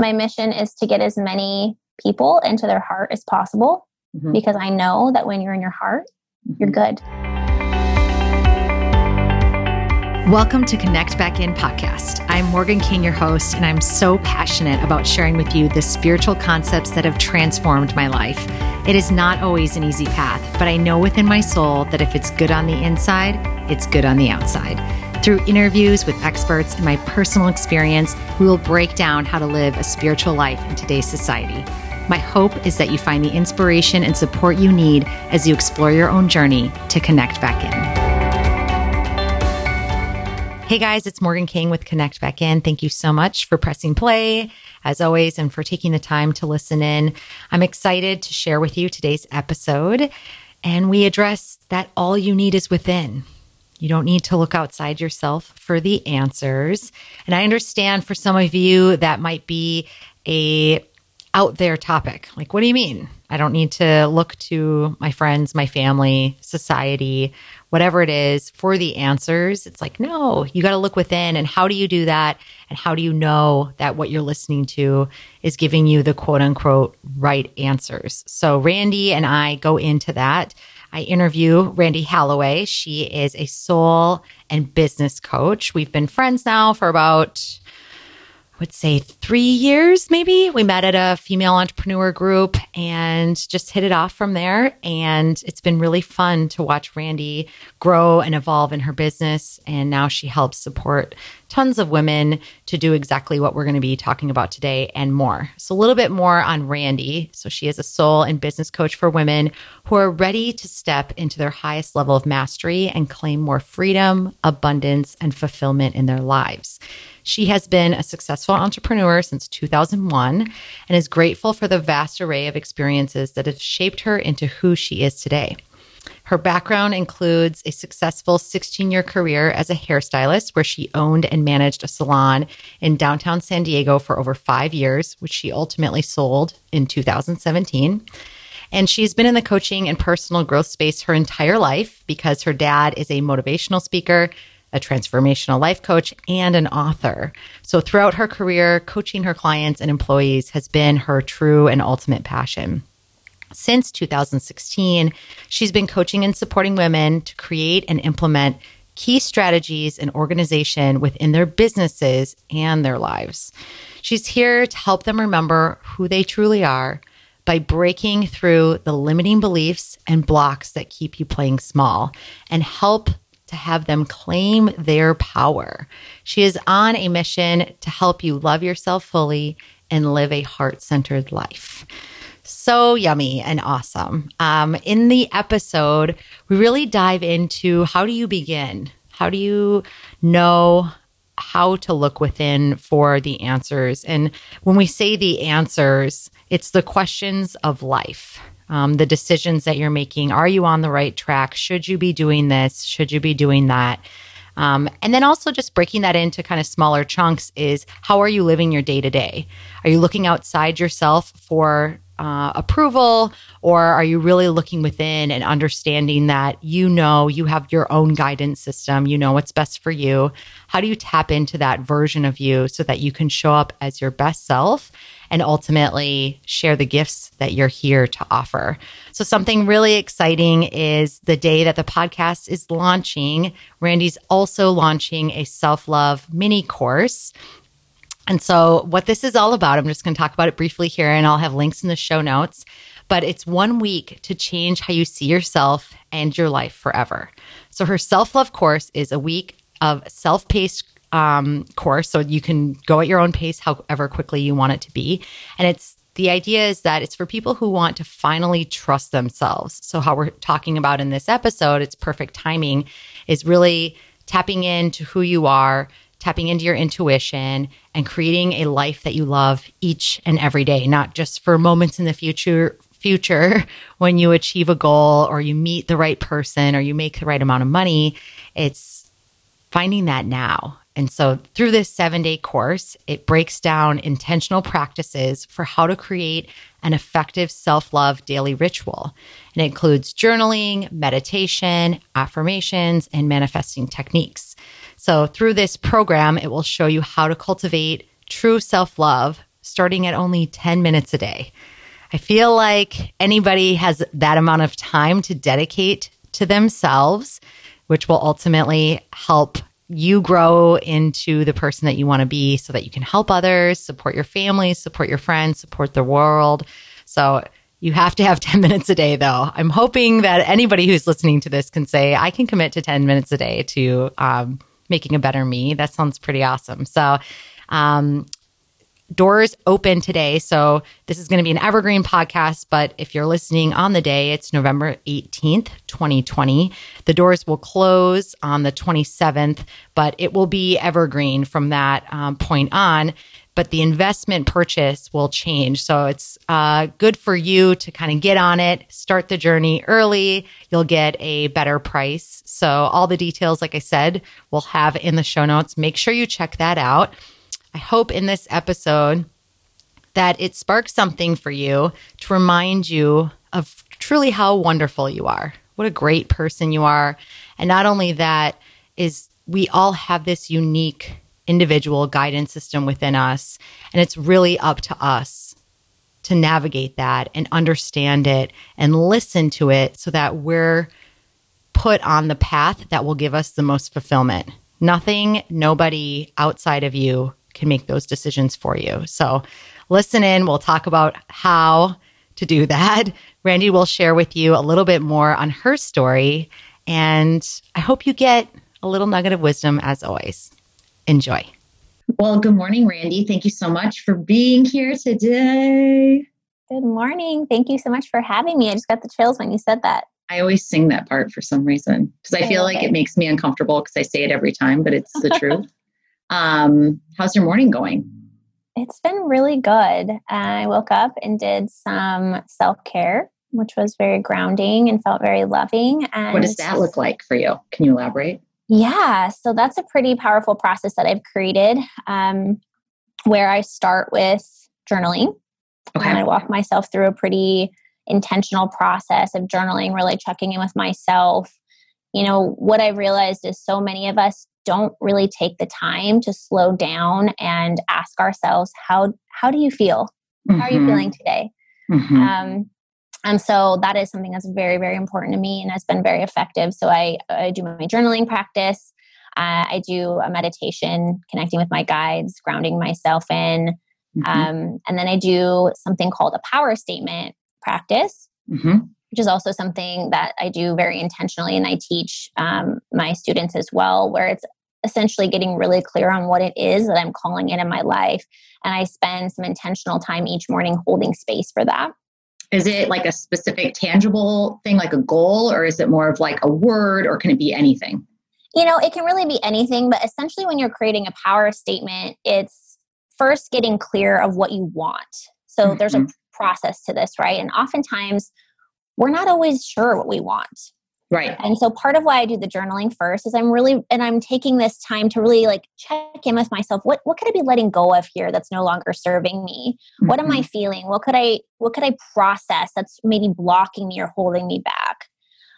my mission is to get as many people into their heart as possible mm-hmm. because I know that when you're in your heart, mm-hmm. you're good. Welcome to Connect Back In podcast. I'm Morgan King, your host, and I'm so passionate about sharing with you the spiritual concepts that have transformed my life. It is not always an easy path, but I know within my soul that if it's good on the inside, it's good on the outside. Through interviews with experts and my personal experience, we will break down how to live a spiritual life in today's society. My hope is that you find the inspiration and support you need as you explore your own journey to connect back in. Hey guys, it's Morgan King with Connect Back In. Thank you so much for pressing play, as always, and for taking the time to listen in. I'm excited to share with you today's episode, and we address that all you need is within. You don't need to look outside yourself for the answers. And I understand for some of you that might be a out there topic. Like, what do you mean? I don't need to look to my friends, my family, society, whatever it is for the answers. It's like, no, you got to look within. And how do you do that? And how do you know that what you're listening to is giving you the quote unquote right answers? So, Randy and I go into that. I interview Randy Halloway. She is a soul and business coach. We've been friends now for about I would say three years, maybe. We met at a female entrepreneur group and just hit it off from there. And it's been really fun to watch Randy grow and evolve in her business. And now she helps support tons of women to do exactly what we're going to be talking about today and more. So, a little bit more on Randy. So, she is a soul and business coach for women who are ready to step into their highest level of mastery and claim more freedom, abundance, and fulfillment in their lives. She has been a successful entrepreneur since 2001 and is grateful for the vast array of experiences that have shaped her into who she is today. Her background includes a successful 16 year career as a hairstylist, where she owned and managed a salon in downtown San Diego for over five years, which she ultimately sold in 2017. And she's been in the coaching and personal growth space her entire life because her dad is a motivational speaker, a transformational life coach, and an author. So throughout her career, coaching her clients and employees has been her true and ultimate passion. Since 2016, she's been coaching and supporting women to create and implement key strategies and organization within their businesses and their lives. She's here to help them remember who they truly are by breaking through the limiting beliefs and blocks that keep you playing small and help to have them claim their power. She is on a mission to help you love yourself fully and live a heart centered life. So yummy and awesome. Um, in the episode, we really dive into how do you begin? How do you know how to look within for the answers? And when we say the answers, it's the questions of life um, the decisions that you're making. Are you on the right track? Should you be doing this? Should you be doing that? Um, and then also just breaking that into kind of smaller chunks is how are you living your day to day? Are you looking outside yourself for uh, approval, or are you really looking within and understanding that you know you have your own guidance system? You know what's best for you. How do you tap into that version of you so that you can show up as your best self and ultimately share the gifts that you're here to offer? So, something really exciting is the day that the podcast is launching. Randy's also launching a self love mini course and so, what this is all about, I'm just going to talk about it briefly here, and I'll have links in the show notes. But it's one week to change how you see yourself and your life forever. So, her self love course is a week of self paced um, course. So, you can go at your own pace, however quickly you want it to be. And it's the idea is that it's for people who want to finally trust themselves. So, how we're talking about in this episode, it's perfect timing, is really tapping into who you are, tapping into your intuition and creating a life that you love each and every day, not just for moments in the future future when you achieve a goal or you meet the right person or you make the right amount of money. It's finding that now. And so through this 7-day course, it breaks down intentional practices for how to create an effective self-love daily ritual. And it includes journaling, meditation, affirmations, and manifesting techniques. So, through this program, it will show you how to cultivate true self love starting at only 10 minutes a day. I feel like anybody has that amount of time to dedicate to themselves, which will ultimately help you grow into the person that you want to be so that you can help others, support your family, support your friends, support the world. So you have to have 10 minutes a day, though. I'm hoping that anybody who's listening to this can say, I can commit to 10 minutes a day to um, making a better me. That sounds pretty awesome. So, um, doors open today. So this is going to be an evergreen podcast, but if you're listening on the day, it's November 18th, 2020. The doors will close on the 27th, but it will be evergreen from that um, point on. But the investment purchase will change. So it's uh, good for you to kind of get on it, start the journey early. You'll get a better price. So all the details, like I said, we'll have in the show notes. Make sure you check that out. I hope in this episode that it sparks something for you to remind you of truly how wonderful you are. What a great person you are. And not only that is we all have this unique individual guidance system within us and it's really up to us to navigate that and understand it and listen to it so that we're put on the path that will give us the most fulfillment. Nothing, nobody outside of you can make those decisions for you. So listen in. We'll talk about how to do that. Randy will share with you a little bit more on her story. And I hope you get a little nugget of wisdom as always. Enjoy. Well, good morning, Randy. Thank you so much for being here today. Good morning. Thank you so much for having me. I just got the chills when you said that. I always sing that part for some reason because I feel like it makes me uncomfortable because I say it every time, but it's the truth. Um, how's your morning going? It's been really good. I woke up and did some self care, which was very grounding and felt very loving. And what does that look like for you? Can you elaborate? Yeah, so that's a pretty powerful process that I've created um, where I start with journaling. Okay. And I walk myself through a pretty intentional process of journaling, really checking in with myself. You know, what I've realized is so many of us don't really take the time to slow down and ask ourselves how how do you feel mm-hmm. how are you mm-hmm. feeling today mm-hmm. um, and so that is something that's very very important to me and has been very effective so i, I do my journaling practice uh, i do a meditation connecting with my guides grounding myself in mm-hmm. um, and then i do something called a power statement practice mm-hmm which is also something that I do very intentionally and I teach um, my students as well, where it's essentially getting really clear on what it is that I'm calling in in my life. And I spend some intentional time each morning holding space for that. Is it like a specific tangible thing, like a goal, or is it more of like a word, or can it be anything? You know, it can really be anything, but essentially, when you're creating a power statement, it's first getting clear of what you want. So mm-hmm. there's a process to this, right? And oftentimes, we're not always sure what we want. Right. And so part of why I do the journaling first is I'm really and I'm taking this time to really like check in with myself. What what could I be letting go of here that's no longer serving me? Mm-hmm. What am I mm-hmm. feeling? What could I what could I process that's maybe blocking me or holding me back?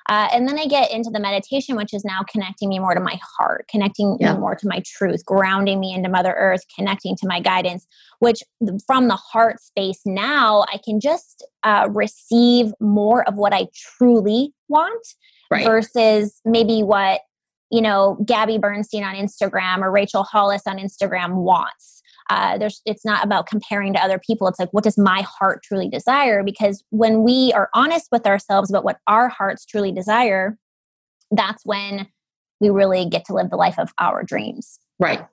Uh, and then I get into the meditation, which is now connecting me more to my heart, connecting yeah. me more to my truth, grounding me into Mother Earth, connecting to my guidance, which from the heart space now, I can just uh, receive more of what I truly want right. versus maybe what, you know, Gabby Bernstein on Instagram or Rachel Hollis on Instagram wants uh, there's it's not about comparing to other people it's like what does my heart truly desire because when we are honest with ourselves about what our hearts truly desire that's when we really get to live the life of our dreams right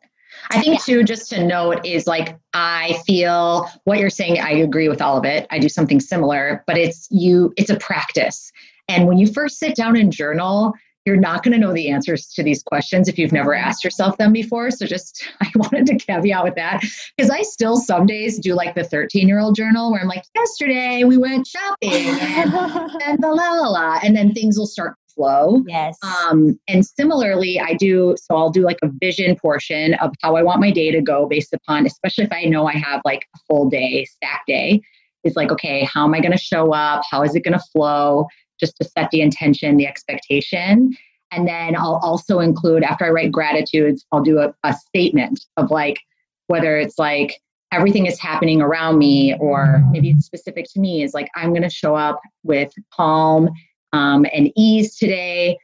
I think too, just to note is like I feel what you're saying. I agree with all of it. I do something similar, but it's you. It's a practice, and when you first sit down and journal, you're not going to know the answers to these questions if you've never asked yourself them before. So just I wanted to caveat with that because I still some days do like the 13 year old journal where I'm like, yesterday we went shopping and, and the la la la, and then things will start to flow. Yes. Um, and similarly, I do so I'll do like a vision portion of how I want my day to go based upon, especially if I know I have like a full day, stack day. Is like, okay, how am I going to show up? How is it going to flow? Just to set the intention, the expectation. And then I'll also include, after I write gratitudes, I'll do a, a statement of like, whether it's like, everything is happening around me, or maybe it's specific to me, is like I'm going to show up with calm um, and ease today.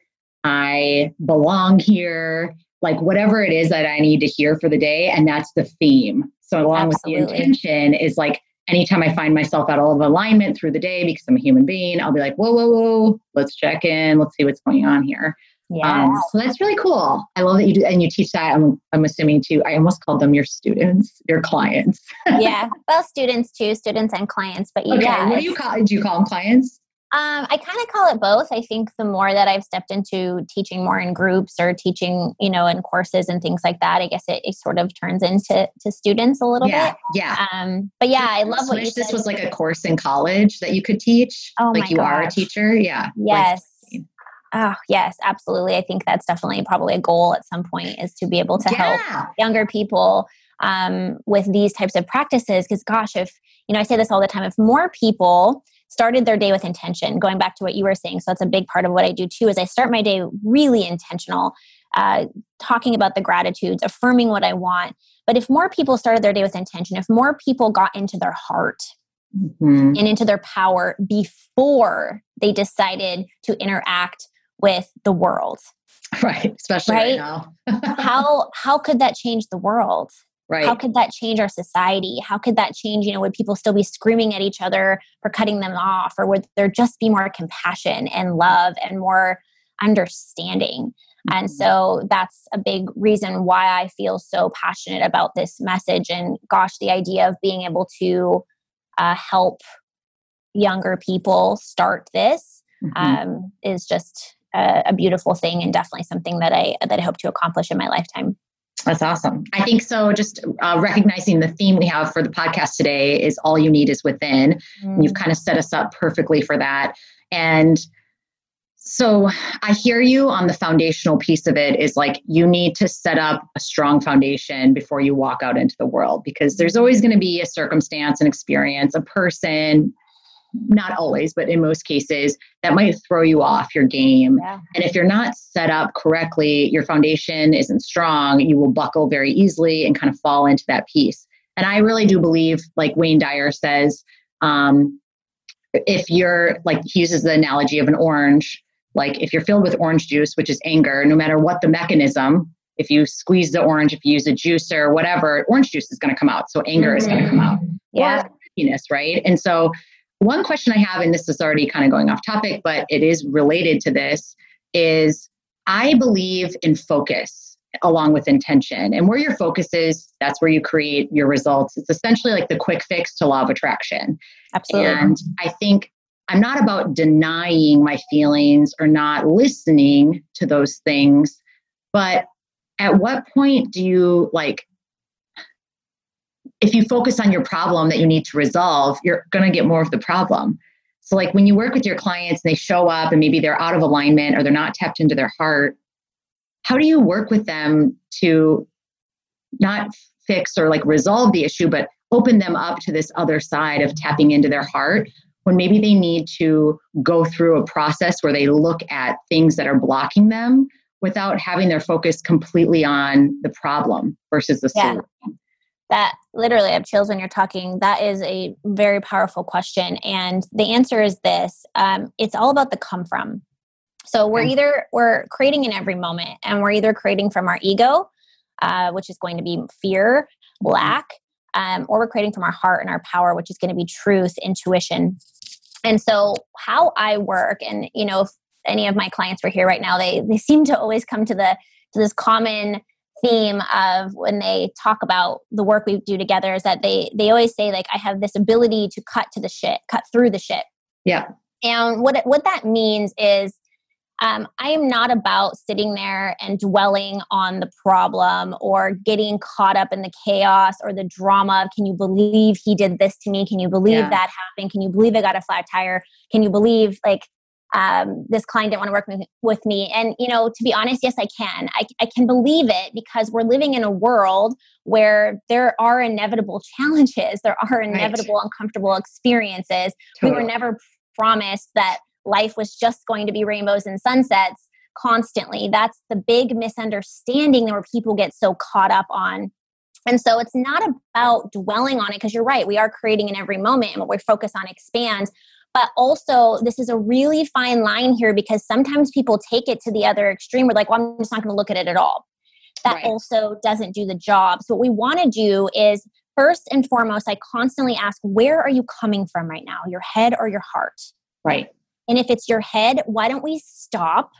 I belong here, like whatever it is that I need to hear for the day. And that's the theme. So, along Absolutely. with the intention, is like anytime I find myself out of alignment through the day because I'm a human being, I'll be like, whoa, whoa, whoa, let's check in, let's see what's going on here. Yeah. Um, so that's really cool. I love that you do, and you teach that. I'm, I'm assuming too. I almost called them your students, your clients. yeah, well, students too, students and clients. But okay, yeah, what do you call? Do you call them clients? Um, I kind of call it both. I think the more that I've stepped into teaching more in groups or teaching, you know, in courses and things like that, I guess it, it sort of turns into to students a little yeah, bit. Yeah. Um, but yeah, I love what you This was like a course in college that you could teach. Oh like you gosh. are a teacher. Yeah. Yes. Oh, yes, absolutely. I think that's definitely probably a goal at some point is to be able to yeah. help younger people um, with these types of practices. Because, gosh, if, you know, I say this all the time, if more people started their day with intention, going back to what you were saying, so that's a big part of what I do too, is I start my day really intentional, uh, talking about the gratitudes, affirming what I want. But if more people started their day with intention, if more people got into their heart, Mm-hmm. and into their power before they decided to interact with the world. Right, especially right, right now. how how could that change the world? Right. How could that change our society? How could that change, you know, would people still be screaming at each other for cutting them off or would there just be more compassion and love and more understanding? Mm-hmm. And so that's a big reason why I feel so passionate about this message and gosh, the idea of being able to uh, help younger people start this mm-hmm. um, is just a, a beautiful thing and definitely something that I that I hope to accomplish in my lifetime. That's awesome. I think so. Just uh, recognizing the theme we have for the podcast today is all you need is within. Mm. You've kind of set us up perfectly for that. And so I hear you on the foundational piece of it is like you need to set up a strong foundation before you walk out into the world because there's always going to be a circumstance, an experience, a person, not always, but in most cases, that might throw you off your game. Yeah. And if you're not set up correctly, your foundation isn't strong, you will buckle very easily and kind of fall into that piece. And I really do believe, like Wayne Dyer says, um, if you're like, he uses the analogy of an orange, like if you're filled with orange juice, which is anger, no matter what the mechanism, if you squeeze the orange, if you use a juicer, whatever, orange juice is going to come out. So anger mm-hmm. is going to come out. Yeah. Or happiness, right? And so one question I have, and this is already kind of going off topic, but it is related to this, is I believe in focus along with intention. And where your focus is, that's where you create your results. It's essentially like the quick fix to law of attraction. Absolutely. And I think I'm not about denying my feelings or not listening to those things, but at what point do you like if you focus on your problem that you need to resolve, you're going to get more of the problem. So, like when you work with your clients and they show up and maybe they're out of alignment or they're not tapped into their heart, how do you work with them to not fix or like resolve the issue, but open them up to this other side of tapping into their heart when maybe they need to go through a process where they look at things that are blocking them without having their focus completely on the problem versus the solution? That literally I have chills when you're talking. That is a very powerful question. And the answer is this um, it's all about the come from. So we're either we're creating in every moment and we're either creating from our ego, uh, which is going to be fear, mm-hmm. lack, um, or we're creating from our heart and our power, which is going to be truth, intuition. And so how I work, and you know, if any of my clients were here right now, they they seem to always come to the to this common theme of when they talk about the work we do together is that they they always say like I have this ability to cut to the shit, cut through the shit. Yeah. And what what that means is um, I am not about sitting there and dwelling on the problem or getting caught up in the chaos or the drama of, can you believe he did this to me? Can you believe yeah. that happened? Can you believe I got a flat tire? Can you believe like um, this client didn't want to work with, with me. And, you know, to be honest, yes, I can. I, I can believe it because we're living in a world where there are inevitable challenges, there are inevitable right. uncomfortable experiences. Totally. We were never promised that life was just going to be rainbows and sunsets constantly. That's the big misunderstanding where people get so caught up on And so it's not about dwelling on it because you're right, we are creating in every moment and what we focus on expands. But also, this is a really fine line here because sometimes people take it to the other extreme. We're like, well, I'm just not going to look at it at all. That right. also doesn't do the job. So, what we want to do is first and foremost, I constantly ask, where are you coming from right now, your head or your heart? Right. And if it's your head, why don't we stop,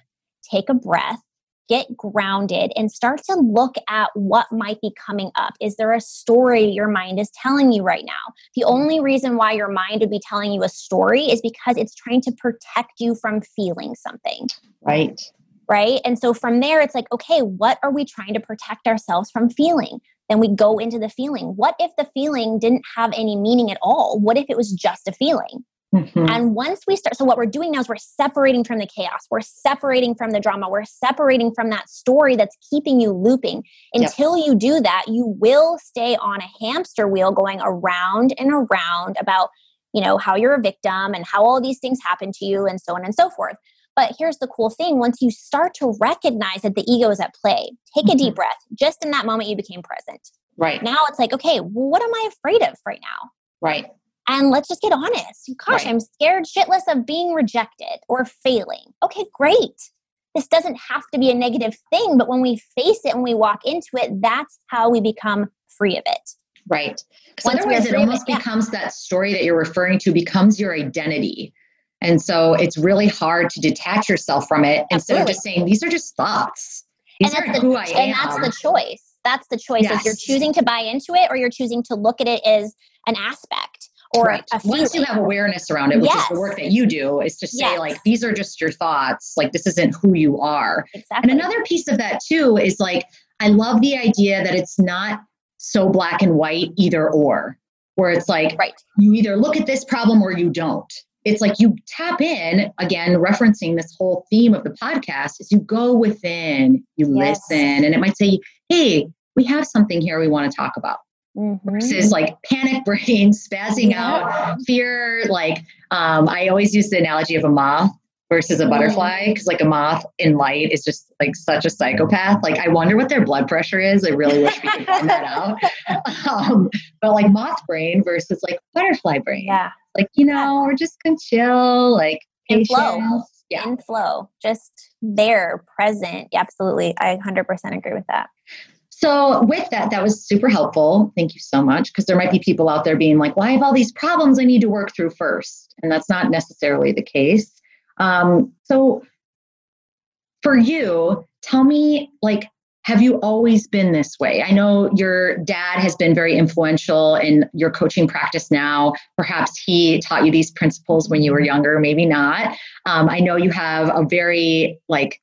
take a breath, get grounded and start to look at what might be coming up. Is there a story your mind is telling you right now? The only reason why your mind would be telling you a story is because it's trying to protect you from feeling something. Right. Right. And so from there, it's like, okay, what are we trying to protect ourselves from feeling? Then we go into the feeling. What if the feeling didn't have any meaning at all? What if it was just a feeling? Mm-hmm. And once we start, so what we're doing now is we're separating from the chaos, we're separating from the drama, we're separating from that story that's keeping you looping. Until yep. you do that, you will stay on a hamster wheel going around and around about, you know, how you're a victim and how all these things happen to you and so on and so forth. But here's the cool thing once you start to recognize that the ego is at play, take mm-hmm. a deep mm-hmm. breath. Just in that moment, you became present. Right. Now it's like, okay, what am I afraid of right now? Right. And let's just get honest. Gosh, right. I'm scared shitless of being rejected or failing. Okay, great. This doesn't have to be a negative thing, but when we face it and we walk into it, that's how we become free of it. Right. Because otherwise, it almost it, becomes yeah. that story that you're referring to becomes your identity. And so it's really hard to detach yourself from it Absolutely. instead of just saying, these are just thoughts. These and that's, the, who I and am. that's the choice. That's the choice. Yes. Is you're choosing to buy into it or you're choosing to look at it as an aspect or right. a, once you have awareness around it which yes. is the work that you do is to say yes. like these are just your thoughts like this isn't who you are exactly. and another piece of that too is like i love the idea that it's not so black and white either or where it's like right. you either look at this problem or you don't it's like you tap in again referencing this whole theme of the podcast is you go within you yes. listen and it might say hey we have something here we want to talk about mm-hmm. versus like panic brain, spazzing yeah. out, fear. Like um, I always use the analogy of a moth versus a mm-hmm. butterfly because like a moth in light is just like such a psychopath. Like i wonder what their blood pressure is. I really wish we could find that out. Um, but like moth brain versus like butterfly brain. Yeah. Like you know we're just gonna chill like in flow. Yeah. In flow. Just there present. Absolutely. I 100% agree with that so, with that, that was super helpful. Thank you so much. Because there might be people out there being like, well, I have all these problems I need to work through first. And that's not necessarily the case. Um, so, for you, tell me, like, have you always been this way? I know your dad has been very influential in your coaching practice now. Perhaps he taught you these principles when you were younger, maybe not. Um, I know you have a very, like,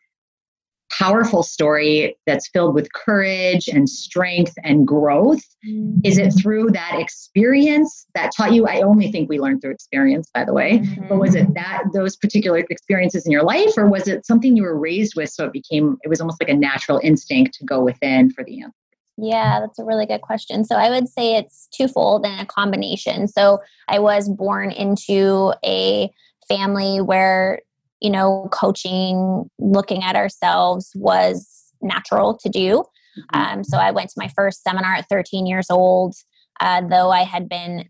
powerful story that's filled with courage and strength and growth? Mm-hmm. Is it through that experience that taught you? I only think we learn through experience, by the way. Mm-hmm. But was it that those particular experiences in your life, or was it something you were raised with? So it became, it was almost like a natural instinct to go within for the answer. Yeah, that's a really good question. So I would say it's twofold and a combination. So I was born into a family where you know, coaching, looking at ourselves was natural to do. Mm-hmm. Um, so I went to my first seminar at 13 years old, uh, though I had been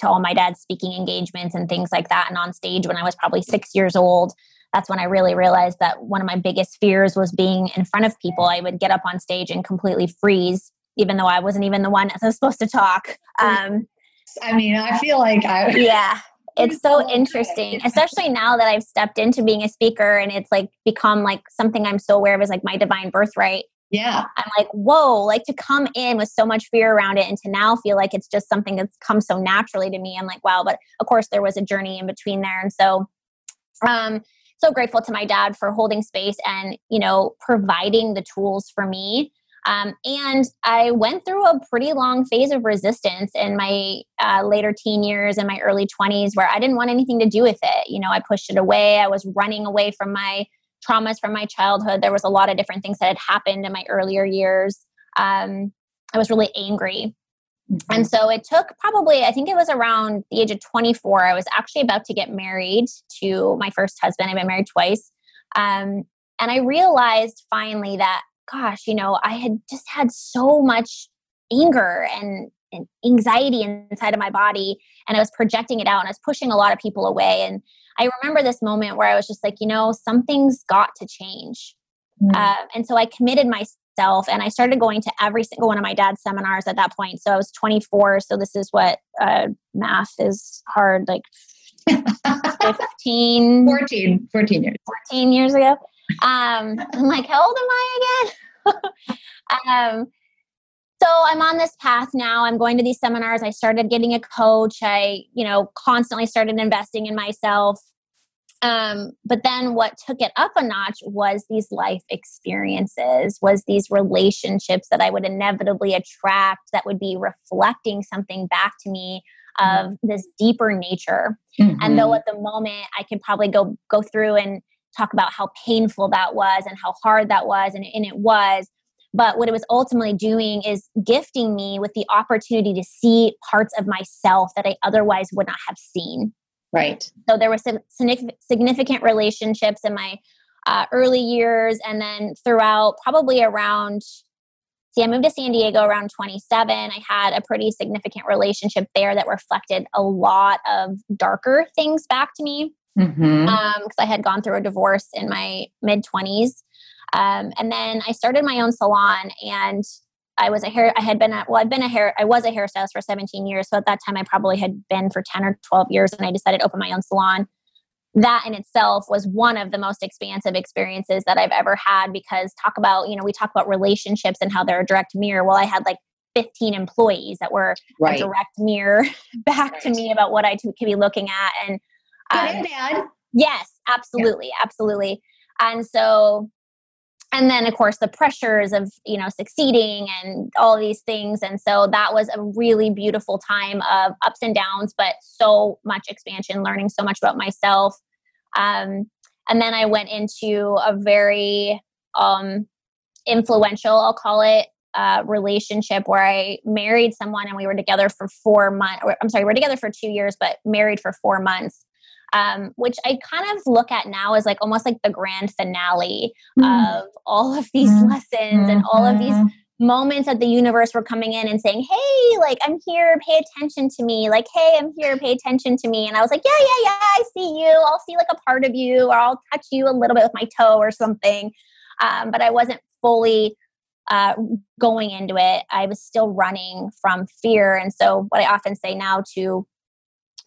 to all my dad's speaking engagements and things like that and on stage when I was probably six years old. That's when I really realized that one of my biggest fears was being in front of people. I would get up on stage and completely freeze, even though I wasn't even the one that was supposed to talk. Um, I mean, I feel like I. Yeah it's so interesting especially now that i've stepped into being a speaker and it's like become like something i'm so aware of as like my divine birthright. Yeah. I'm like whoa like to come in with so much fear around it and to now feel like it's just something that's come so naturally to me i'm like wow but of course there was a journey in between there and so um so grateful to my dad for holding space and you know providing the tools for me um, and I went through a pretty long phase of resistance in my uh, later teen years and my early 20s where I didn't want anything to do with it. You know, I pushed it away. I was running away from my traumas from my childhood. There was a lot of different things that had happened in my earlier years. Um, I was really angry. Mm-hmm. And so it took probably, I think it was around the age of 24. I was actually about to get married to my first husband. I've been married twice. Um, and I realized finally that gosh, you know, I had just had so much anger and, and anxiety inside of my body and I was projecting it out and I was pushing a lot of people away. And I remember this moment where I was just like, you know, something's got to change. Mm. Uh, and so I committed myself and I started going to every single one of my dad's seminars at that point. So I was 24. So this is what uh, math is hard, like 15, 14, 14 years, 14 years ago. Um, I'm like, how old am I again? um, so i'm on this path now. I'm going to these seminars. I started getting a coach. I you know constantly started investing in myself. Um, but then what took it up a notch was these life experiences was these relationships that i would inevitably attract that would be reflecting something back to me of mm-hmm. this deeper nature mm-hmm. and though at the moment i could probably go go through and talk about how painful that was and how hard that was and, and it was but what it was ultimately doing is gifting me with the opportunity to see parts of myself that I otherwise would not have seen. Right. So there were some significant relationships in my uh, early years, and then throughout, probably around. See, I moved to San Diego around 27. I had a pretty significant relationship there that reflected a lot of darker things back to me because mm-hmm. um, I had gone through a divorce in my mid 20s. Um, and then I started my own salon and I was a hair, I had been, a, well, I've been a hair, I was a hairstylist for 17 years. So at that time, I probably had been for 10 or 12 years and I decided to open my own salon. That in itself was one of the most expansive experiences that I've ever had because talk about, you know, we talk about relationships and how they're a direct mirror. Well, I had like 15 employees that were right. a direct mirror back right. to me about what I could be looking at. And, um, good and bad. Yes, absolutely. Yeah. Absolutely. And so and then of course the pressures of you know succeeding and all these things. And so that was a really beautiful time of ups and downs but so much expansion learning so much about myself. Um, and then i went into a very um, influential i'll call it uh, relationship where i married someone and we were together for four months i'm sorry we we're together for two years but married for four months um, which I kind of look at now as like almost like the grand finale mm. of all of these mm. lessons and all of these mm-hmm. moments that the universe were coming in and saying, Hey, like I'm here, pay attention to me. Like, hey, I'm here, pay attention to me. And I was like, Yeah, yeah, yeah, I see you. I'll see like a part of you, or I'll touch you a little bit with my toe or something. Um, but I wasn't fully uh, going into it. I was still running from fear. And so, what I often say now to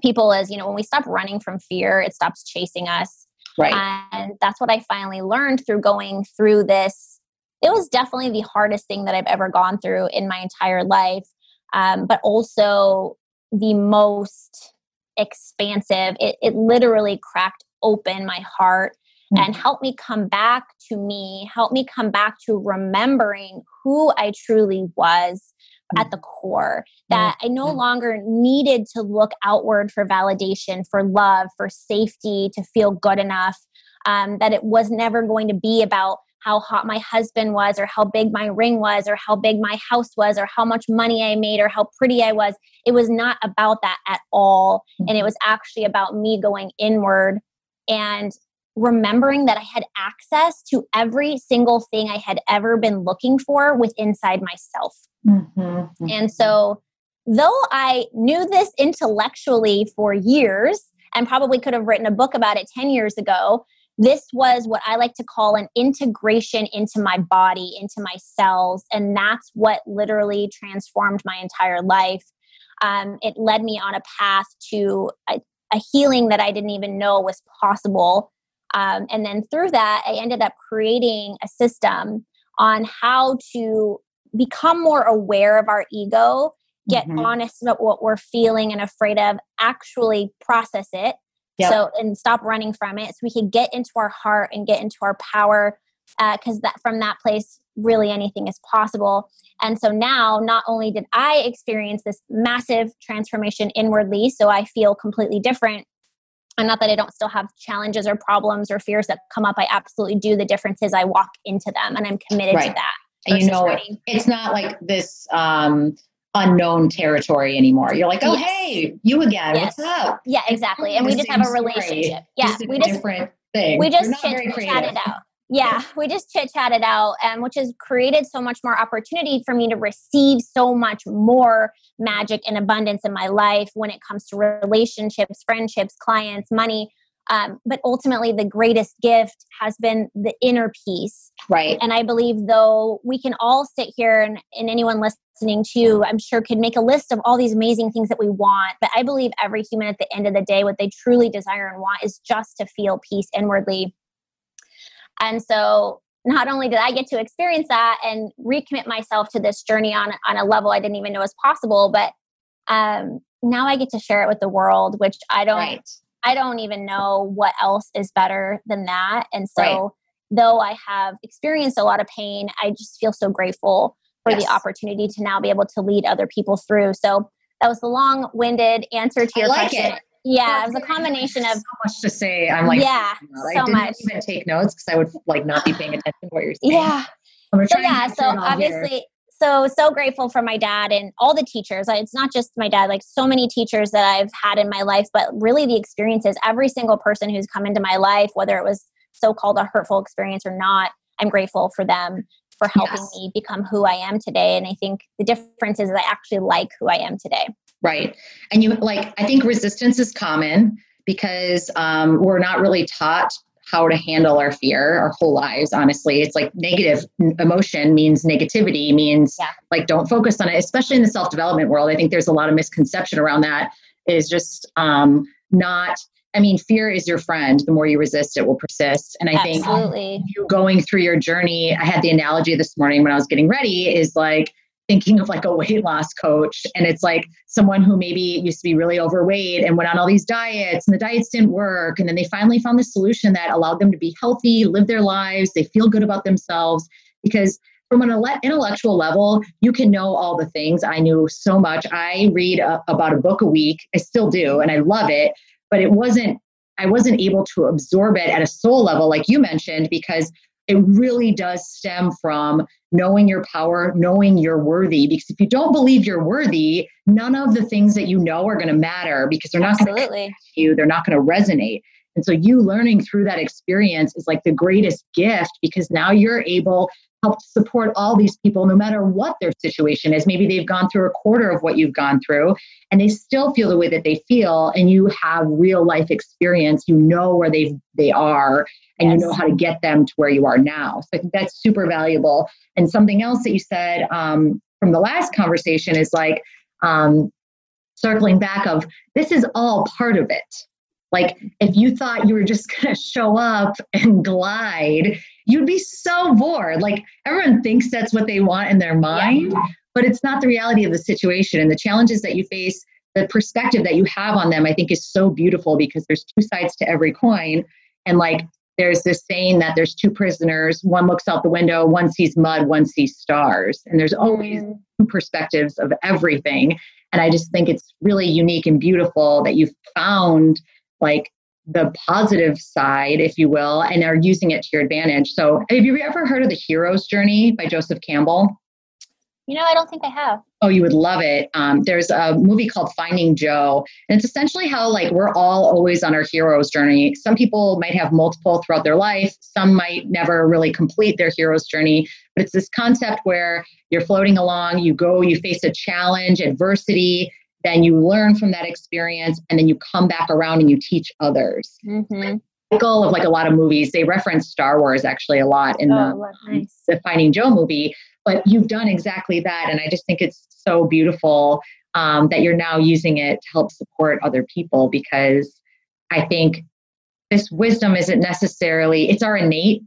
people is, you know, when we stop running from fear, it stops chasing us. Right. And that's what I finally learned through going through this. It was definitely the hardest thing that I've ever gone through in my entire life, um, but also the most expansive. It, it literally cracked open my heart mm-hmm. and helped me come back to me, helped me come back to remembering who I truly was at the core that I no longer needed to look outward for validation, for love, for safety, to feel good enough. Um, that it was never going to be about how hot my husband was, or how big my ring was, or how big my house was, or how much money I made, or how pretty I was. It was not about that at all. And it mm-hmm. was actually about me going inward and remembering that I had access to every single thing I had ever been looking for with inside myself. Mm-hmm, mm-hmm. And so, though I knew this intellectually for years and probably could have written a book about it 10 years ago, this was what I like to call an integration into my body, into my cells. And that's what literally transformed my entire life. Um, it led me on a path to a, a healing that I didn't even know was possible um, and then through that, I ended up creating a system on how to become more aware of our ego, get mm-hmm. honest about what we're feeling and afraid of, actually process it. Yep. So, and stop running from it so we can get into our heart and get into our power because uh, that from that place really anything is possible and so now not only did i experience this massive transformation inwardly so i feel completely different and not that I don't still have challenges or problems or fears that come up. I absolutely do. The difference is I walk into them and I'm committed right. to that. And you know, it's not like this um, unknown territory anymore. You're like, oh, yes. hey, you again. Yes. What's up? Yeah, exactly. And we just have a relationship. Yeah, just we just different thing. We just chit, it out. Yeah, we just chit chatted out, um, which has created so much more opportunity for me to receive so much more magic and abundance in my life when it comes to relationships, friendships, clients, money. Um, but ultimately, the greatest gift has been the inner peace. Right. And I believe, though, we can all sit here and, and anyone listening to, I'm sure, could make a list of all these amazing things that we want. But I believe every human at the end of the day, what they truly desire and want is just to feel peace inwardly. And so, not only did I get to experience that and recommit myself to this journey on, on a level I didn't even know was possible, but um, now I get to share it with the world, which I don't. Right I don't even know what else is better than that. And so, right. though I have experienced a lot of pain, I just feel so grateful for yes. the opportunity to now be able to lead other people through. So, that was the long winded answer to your like question. It. Yeah, it was a combination of so much to say. I'm like, yeah, oh I so didn't much. even take notes because I would like not be paying attention to what you're saying. Yeah. So yeah, so obviously, here so so grateful for my dad and all the teachers it's not just my dad like so many teachers that i've had in my life but really the experiences every single person who's come into my life whether it was so-called a hurtful experience or not i'm grateful for them for helping yes. me become who i am today and i think the difference is i actually like who i am today right. And you like i think resistance is common because um, we're not really taught how to handle our fear our whole lives honestly. It's like negative emotion means negativity means yeah. like don't focus on it especially in the self-development world. I think there's a lot of misconception around that is just um, not i mean fear is your friend. The more you resist it will persist. And i Absolutely. think you going through your journey i had the analogy this morning when i was getting ready is like thinking of like a weight loss coach and it's like someone who maybe used to be really overweight and went on all these diets and the diets didn't work and then they finally found the solution that allowed them to be healthy live their lives they feel good about themselves because from an intellectual level you can know all the things. I knew so much. I read a, about a book a week. I still do and i love it but it wasn't i wasn't able to absorb it at a soul level like you mentioned because it really does stem from knowing your power, knowing you're worthy. Because if you don't believe you're worthy, none of the things that you know are going to matter because they're not going to you, they're not going to resonate. And so you learning through that experience is like the greatest gift because now you're able to help support all these people no matter what their situation is. Maybe they've gone through a quarter of what you've gone through and they still feel the way that they feel and you have real life experience. You know where they they are and yes. you know how to get them to where you are now. So I think that's super valuable. And something else that you said um, from the last conversation is like um, circling back of this is all part of it. Like if you thought you were just going to show up and glide, you'd be so bored. Like everyone thinks that's what they want in their mind, yeah. but it's not the reality of the situation and the challenges that you face. The perspective that you have on them, I think, is so beautiful because there's two sides to every coin. And like there's this saying that there's two prisoners one looks out the window one sees mud one sees stars. And there's always two perspectives of everything. And i just think it's really unique and beautiful that you've found like the positive side if you will and are using it to your advantage. So have you ever heard of the hero's journey by joseph campbell you know, I don't think I have. Oh, you would love it. Um, there's a movie called Finding Joe, and it's essentially how like we're all always on our hero's journey. Some people might have multiple throughout their life. Some might never really complete their hero's journey, but it's this concept where you're floating along, you go, you face a challenge, adversity, then you learn from that experience, and then you come back around and you teach others. Mm-hmm cycle of like a lot of movies. They reference Star Wars actually a lot in oh, the, nice. the Finding Joe movie but you've done exactly that and i just think it's so beautiful um, that you're now using it to help support other people because i think this wisdom isn't necessarily it's our innate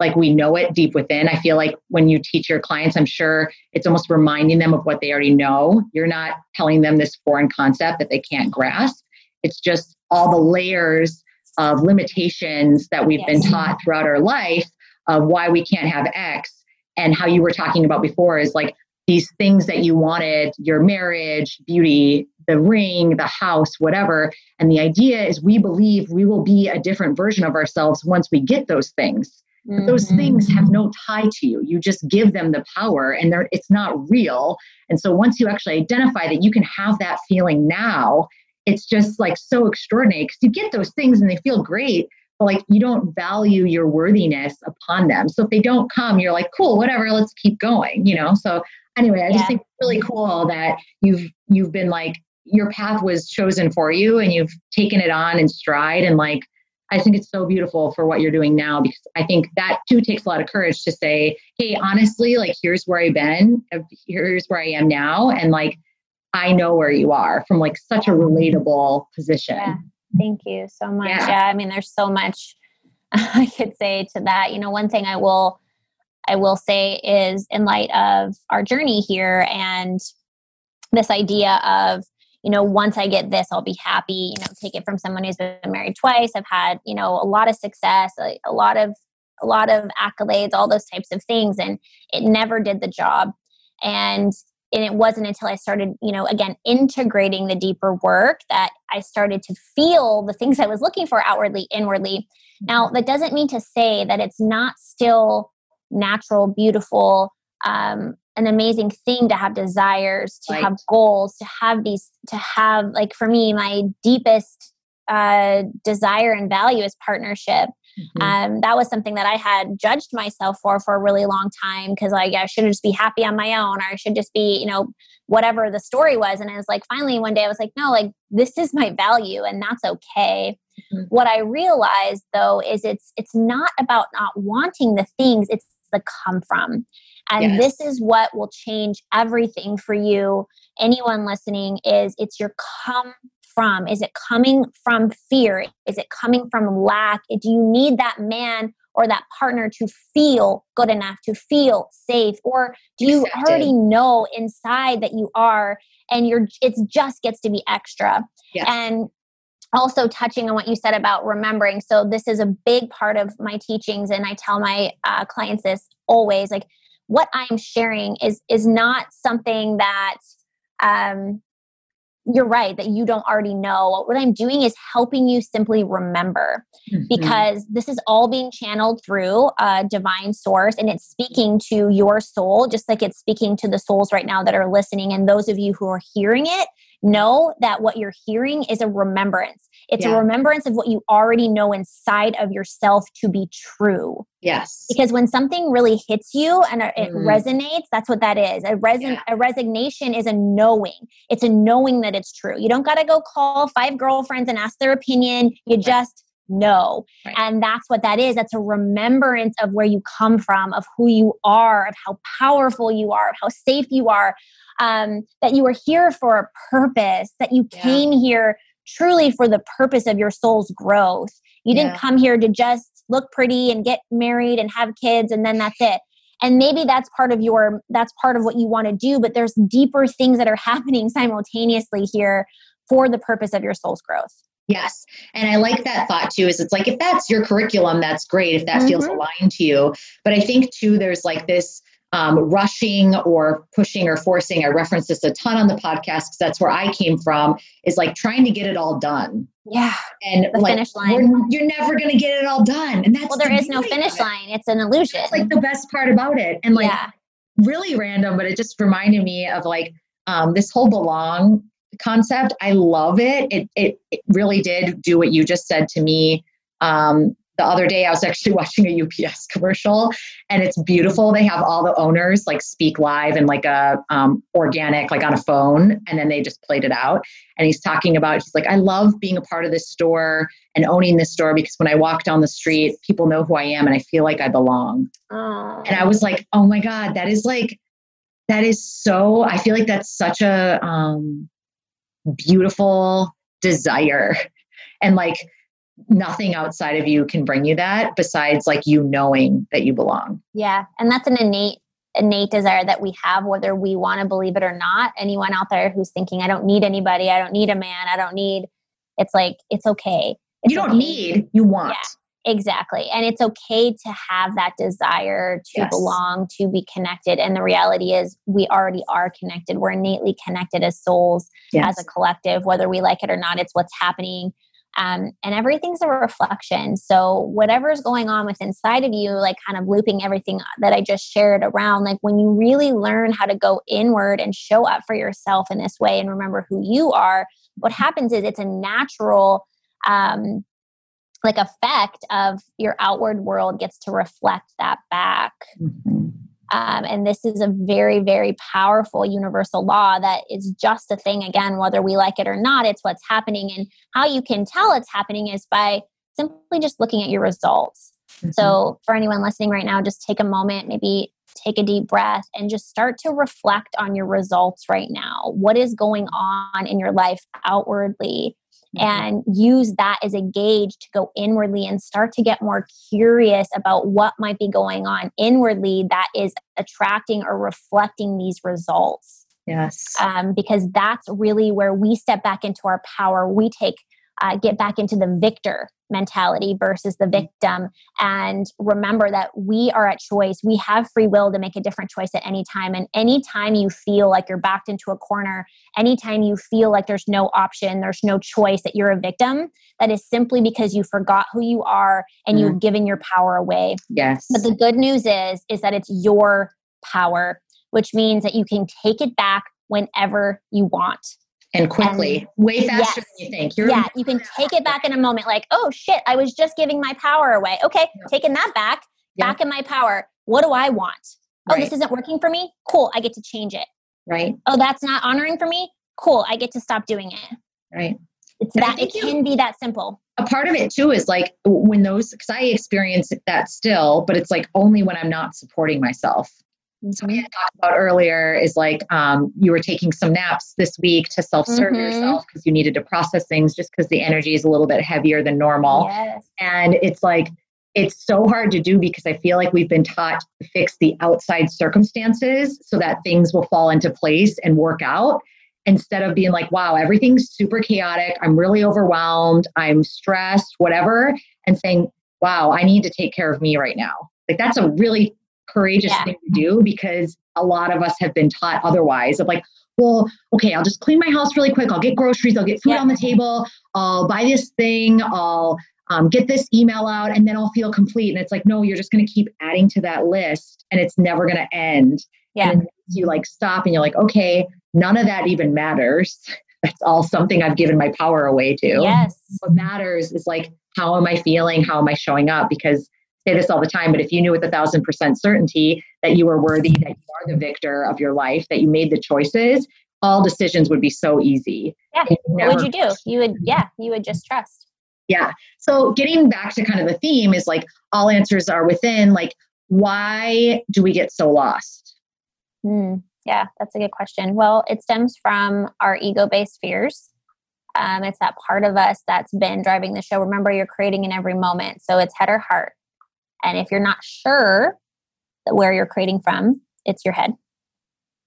like we know it deep within. I feel like when you teach your clients i'm sure it's almost reminding them of what they already know. You're not telling them this foreign concept that they can't grasp. It's just all the layers of limitations that we've yes. been taught throughout our life of why we can't have x and how you were talking about before is like these things that you wanted your marriage beauty the ring the house whatever. And the idea is we believe we will be a different version of ourselves once we get those things. Mm-hmm. but those things have no tie to you. You just give them the power and they're it's not real. And so once you actually identify that you can have that feeling now it's just like so extraordinary because you get those things and they feel great like you don't value your worthiness upon them. So if they don't come, you're like, cool, whatever, let's keep going, you know? So anyway, I yeah. just think it's really cool that you've you've been like your path was chosen for you and you've taken it on in stride and like I think it's so beautiful for what you're doing now because I think that too takes a lot of courage to say, hey, honestly, like here's where I've been, uh, here's where I am now, and like I know where you are from like such a relatable position. Yeah. Thank you so much. Yeah. yeah, I mean, there's so much I could say to that. You know, one thing I will I will say is in light of our journey here and this idea of you know, once I get this, I'll be happy. You know, take it from someone who's been married twice. I've had, you know, a lot of success, a, a lot of a lot of accolades, all those types of things, and it never did the job. And and it wasn't until I started, you know, again integrating the deeper work that I started to feel the things I was looking for outwardly, inwardly. Now, mm-hmm. that doesn't mean to say that it's not still natural, beautiful, um, an amazing thing to have desires, to right. have goals, to have these, to have, like for me, my deepest uh, desire and value is partnership. Mm-hmm. Um, that was something that I had judged myself for for a really long time because like I should just be happy on my own or I should just be you know whatever the story was and I was like finally one day I was like no like this is my value and that's okay. Mm-hmm. What I realized though is it's it's not about not wanting the things it's the come from and yes. this is what will change everything for you anyone listening is it's your come from? Is it coming from fear? Is it coming from lack? Do you need that man or that partner to feel good enough to feel safe? Or do you Accepted. already know inside that you are and you're it just gets to be extra? Yes. and also touching on what you said about remembering. So this is a big part of my teachings and i tell my uh, clients this always like what I'm sharing is is not something that um, you're right that you don't already know. What I'm doing is helping you simply remember mm-hmm. because this is all being channeled through a divine source and it's speaking to your soul, just like it's speaking to the souls right now that are listening. And those of you who are hearing it, know that what you're hearing is a remembrance. It's yeah. a remembrance of what you already know inside of yourself to be true. Yes. Because when something really hits you and it mm. resonates, that's what that is. A, reson- yeah. a resignation is a knowing. It's a knowing that it's true. You don't got to go call five girlfriends and ask their opinion. You right. just know. Right. And that's what that is. That's a remembrance of where you come from, of who you are, of how powerful you are, of how safe you are, um, that you are here for a purpose, that you yeah. came here truly for the purpose of your soul's growth. You didn't come here to just look pretty and get married and have kids and then that's it. And maybe that's part of your that's part of what you want to do, but there's deeper things that are happening simultaneously here for the purpose of your soul's growth. Yes. And I like that thought too, is it's like if that's your curriculum, that's great if that mm-hmm. feels aligned to you. But I think too, there's like this um, rushing or pushing or forcing. I reference this a ton on the podcast because that's where I came from. Is like trying to get it all done. Yeah, and the like, finish line. You're never going to get it all done, and that's well, there the is no finish line. It's an illusion. It's like the best part about it, and like yeah. really random, but it just reminded me of like um, this whole belong concept. I love it. It it, it really did do what you just said to me. Um, the other day I was actually watching a UPS commercial and it's beautiful. They have all the owners like speak live and like a um, organic, like on a phone, and then they just played it out. And he's talking about, he's like, I love being a part of this store and owning this store because when I walk down the street, people know who I am and I feel like I belong. And I was like, oh my God, that is like, that is so, I feel like that's such a um, beautiful desire. And like, nothing outside of you can bring you that besides like you knowing that you belong. Yeah. And that's an innate innate desire that we have whether we want to believe it or not. Anyone out there who's thinking I don't need anybody, I don't need a man, I don't need it's like it's okay. It's you don't okay. need, you want. Yeah, exactly. And it's okay to have that desire to yes. belong, to be connected. And the reality is we already are connected. We're innately connected as souls, yes. as a collective, whether we like it or not. It's what's happening um, and everything's a reflection. So whatever's going on with inside of you, like kind of looping everything that I just shared around, like when you really learn how to go inward and show up for yourself in this way and remember who you are, what happens is it's a natural um, like effect of your outward world gets to reflect that back. Mm-hmm. Um, and this is a very, very powerful universal law that is just a thing, again, whether we like it or not, it's what's happening. And how you can tell it's happening is by simply just looking at your results. Mm-hmm. So, for anyone listening right now, just take a moment, maybe take a deep breath, and just start to reflect on your results right now. What is going on in your life outwardly? Mm-hmm. And use that as a gauge to go inwardly and start to get more curious about what might be going on inwardly that is attracting or reflecting these results. Yes. Um, because that's really where we step back into our power. We take uh, get back into the victor mentality versus the mm-hmm. victim. And remember that we are at choice. We have free will to make a different choice at any time. And anytime you feel like you're backed into a corner anytime you feel like there's no option there's no choice that you're a victim that is simply because you forgot who you are and mm-hmm. you've given your power away. Yes. But the good news is is that it's your power which means that you can take it back whenever you want and um, quickly, and, way faster yes. than you think. You're yeah, you can take it back in a moment. Like, oh shit, I was just giving my power away. Okay, yeah. taking that back, yeah. back in my power. What do I want? Oh, this isn't working for me. Cool, I get to change it. Right. Oh, that's not honoring for me. Cool, I get to stop doing it. Right. It's that it can be that simple. A part of it too is like when those because I experience that still, but it's like only when I'm not supporting myself. So we had talked about earlier is like um, you were taking some naps this week to self-serve mm-hmm. yourself because you needed to process things just because the energy is a little bit heavier than normal. Yes. And it's like it's so hard to do because I feel like we've been taught to fix the outside circumstances so that things will fall into place and work out instead of being like, wow, everything's super chaotic. I'm really overwhelmed. I'm stressed, whatever. And saying, wow, I need to take care of me right now. Like that's a really courageous yeah. thing to do because a lot of us have been taught otherwise of like, well, okay, I'll just clean my house really quick. I'll get groceries. I'll get food yeah. on the table. I'll buy this thing. I'll um, get this email out and then I'll feel complete. And it's like, no, you're just going to keep adding to that list and it's never going to end. Yeah. And you like stop and you're like, okay, none of that even matters. That's all something I've given my power away to. Yes. What matters is like, how am I feeling? How am I showing up? Because say this all the time, but if you knew with a thousand percent certainty that you were worthy, that you are the victor of your life, that you made the choices, all decisions would be so easy. Yeah. What would you do? You would, yeah, you would just trust. Yeah. So getting back to kind of the theme is like all answers are within. Like, why do we get so lost? Hmm. yeah, that's a good question. Well, it stems from our ego based fears. Um, it's that part of us that's been driving the show. Remember, you're creating in every moment. So it's head or heart. And if you're not sure where you're creating from, it's your head.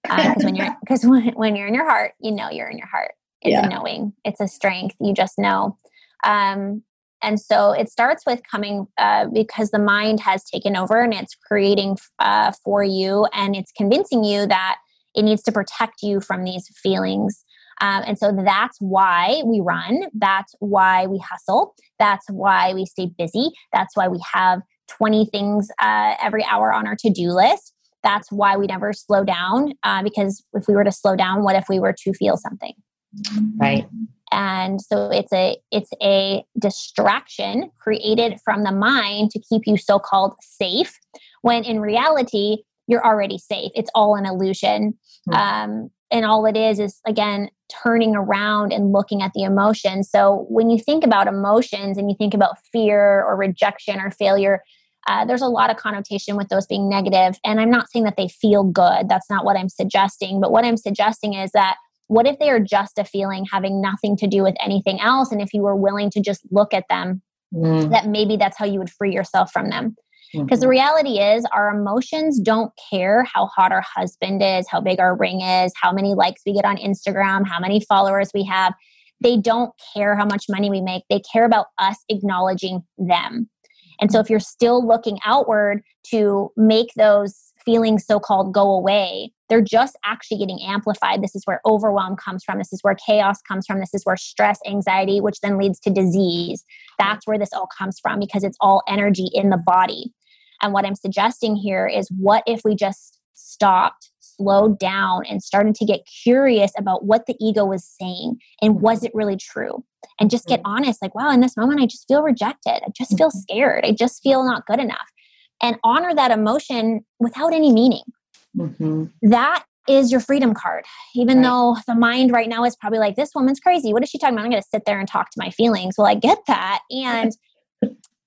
Because um, when you're because when, when you're in your heart, you know you're in your heart. It's yeah. a knowing. It's a strength. You just know. Um, and so it starts with coming uh, because the mind has taken over and it's creating uh, for you and it's convincing you that it needs to protect you from these feelings. Um, and so that's why we run. That's why we hustle. That's why we stay busy. That's why we have 20 things uh, every hour on our to do list. That's why we never slow down uh, because if we were to slow down, what if we were to feel something? Right. And so it's a it's a distraction created from the mind to keep you so called safe when in reality you're already safe. It's all an illusion. Mm-hmm. Um, and all it is is again turning around and looking at the emotions so when you think about emotions and you think about fear or rejection or failure uh, there's a lot of connotation with those being negative and i'm not saying that they feel good that's not what i'm suggesting but what i'm suggesting is that what if they are just a feeling having nothing to do with anything else and if you were willing to just look at them mm. that maybe that's how you would free yourself from them because mm-hmm. the reality is, our emotions don't care how hot our husband is, how big our ring is, how many likes we get on Instagram, how many followers we have. They don't care how much money we make. They care about us acknowledging them. And so, if you're still looking outward to make those feelings so called go away, they're just actually getting amplified. This is where overwhelm comes from. This is where chaos comes from. This is where stress, anxiety, which then leads to disease. That's where this all comes from because it's all energy in the body. And what I'm suggesting here is what if we just stopped, slowed down and started to get curious about what the ego was saying and was it really true? And just get mm-hmm. honest like, wow, in this moment, I just feel rejected. I just feel mm-hmm. scared. I just feel not good enough. And honor that emotion without any meaning. Mm-hmm. That is your freedom card. Even right. though the mind right now is probably like, this woman's crazy. What is she talking about? I'm going to sit there and talk to my feelings. Well, I get that. And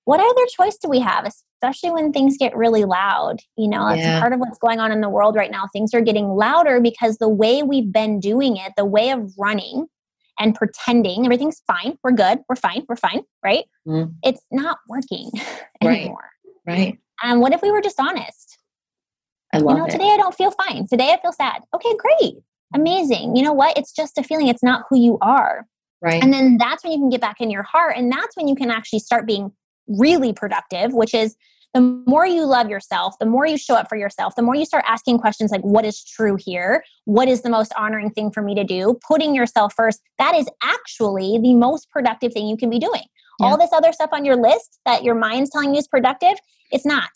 what other choice do we have, especially when things get really loud? You know, it's yeah. part of what's going on in the world right now. Things are getting louder because the way we've been doing it, the way of running and pretending everything's fine, we're good, we're fine, we're fine, right? Mm. It's not working anymore. Right. right. And what if we were just honest? I love you know, it. today I don't feel fine. Today I feel sad. Okay, great. Amazing. You know what? It's just a feeling. It's not who you are. Right. And then that's when you can get back in your heart. And that's when you can actually start being really productive, which is the more you love yourself, the more you show up for yourself, the more you start asking questions like, what is true here? What is the most honoring thing for me to do? Putting yourself first, that is actually the most productive thing you can be doing. Yeah. All this other stuff on your list that your mind's telling you is productive, it's not.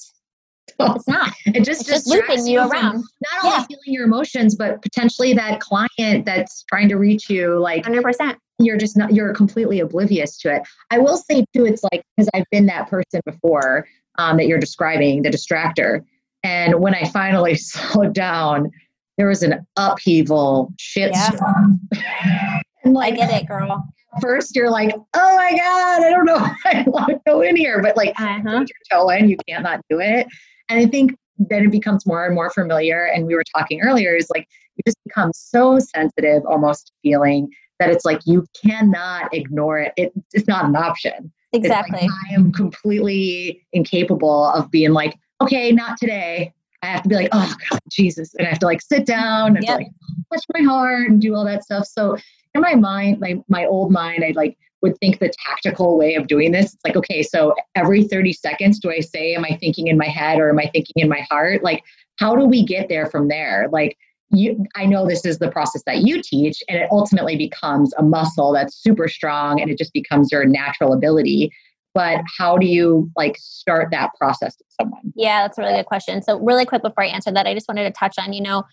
It's not. it just it's just looping you around. Not only yeah. feeling your emotions, but potentially that client that's trying to reach you, like hundred percent. You're just not. You're completely oblivious to it. I will say too. It's like because I've been that person before um, that you're describing, the distractor. And when I finally slowed down, there was an upheaval shit yeah. and like, I get it, girl first you're like, oh my God, I don't know I want to go in here. But like uh-huh. your toe in, you can't not do it. And I think then it becomes more and more familiar. And we were talking earlier, is like you just become so sensitive almost feeling that it's like you cannot ignore it. it it's not an option. Exactly. Like I am completely incapable of being like, okay, not today. I have to be like, oh God, Jesus. And I have to like sit down and yep. like touch my heart and do all that stuff. So in my mind, my my old mind, I like would think the tactical way of doing this. It's like, okay, so every 30 seconds, do I say, am I thinking in my head or am I thinking in my heart? Like, how do we get there from there? Like, you, I know this is the process that you teach, and it ultimately becomes a muscle that's super strong and it just becomes your natural ability. But how do you like start that process with someone? Yeah, that's a really good question. So, really quick before I answer that, I just wanted to touch on, you know,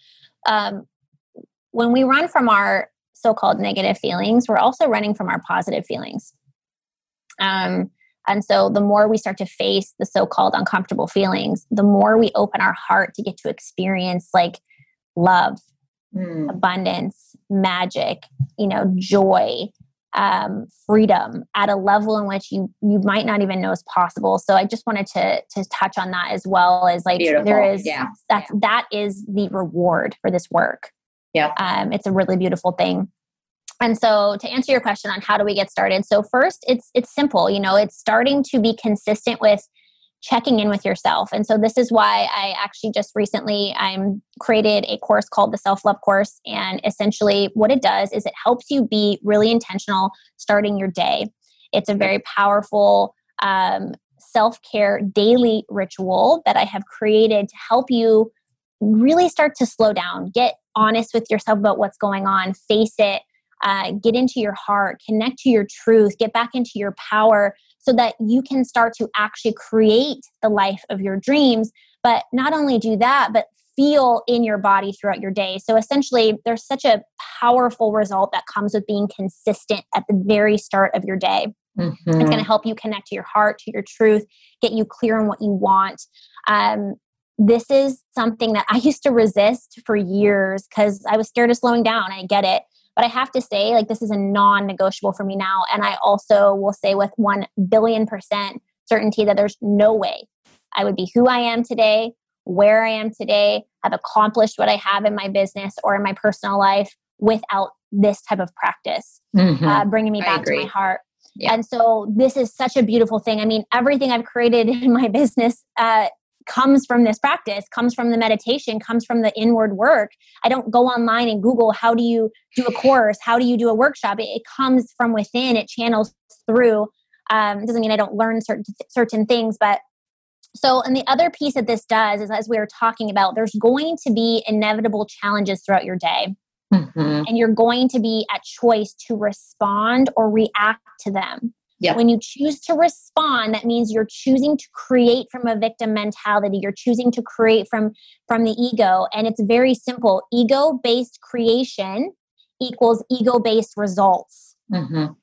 um, when we run from our so called negative feelings, we're also running from our positive feelings. Um, and so the more we start to face the so called uncomfortable feelings, the more we open our heart to get to experience like love, mm. abundance, magic, you know, joy, um, freedom at a level in which you you might not even know is possible. So I just wanted to to touch on that as well as like Beautiful. there is yeah. that yeah. that is the reward for this work. Yeah. Um, it's a really beautiful thing. And so to answer your question on how do we get started? So first it's it's simple, you know, it's starting to be consistent with checking in with yourself. And so this is why I actually just recently I'm created a course called the self-love course and essentially what it does is it helps you be really intentional starting your day. It's a very powerful um, self-care daily ritual that I have created to help you really start to slow down, get honest with yourself about what's going on, face it, uh, get into your heart, connect to your truth, get back into your power so that you can start to actually create the life of your dreams. But not only do that, but feel in your body throughout your day. So essentially, there's such a powerful result that comes with being consistent at the very start of your day. Mm-hmm. It's going to help you connect to your heart, to your truth, get you clear on what you want. Um, this is something that I used to resist for years because I was scared of slowing down. I get it. But I have to say, like, this is a non negotiable for me now. And I also will say with 1 billion percent certainty that there's no way I would be who I am today, where I am today, have accomplished what I have in my business or in my personal life without this type of practice, mm-hmm. uh, bringing me back to my heart. Yeah. And so this is such a beautiful thing. I mean, everything I've created in my business uh, comes from this practice, comes from the meditation, comes from the inward work. I don't go online and Google how do you do a course, how do you do a workshop. It, it comes from within. It channels through. Um, doesn't mean I don't learn certain certain things, but so and the other piece that this does is as we were talking about, there's going to be inevitable challenges throughout your day. Mm-hmm. And you're going to be at choice to respond or react to them Yep. When you choose to respond, that means you're choosing to create from a victim mentality. You're choosing to create from from the ego, and it's very simple. Ego-based creation equals ego-based results. Mm-hmm.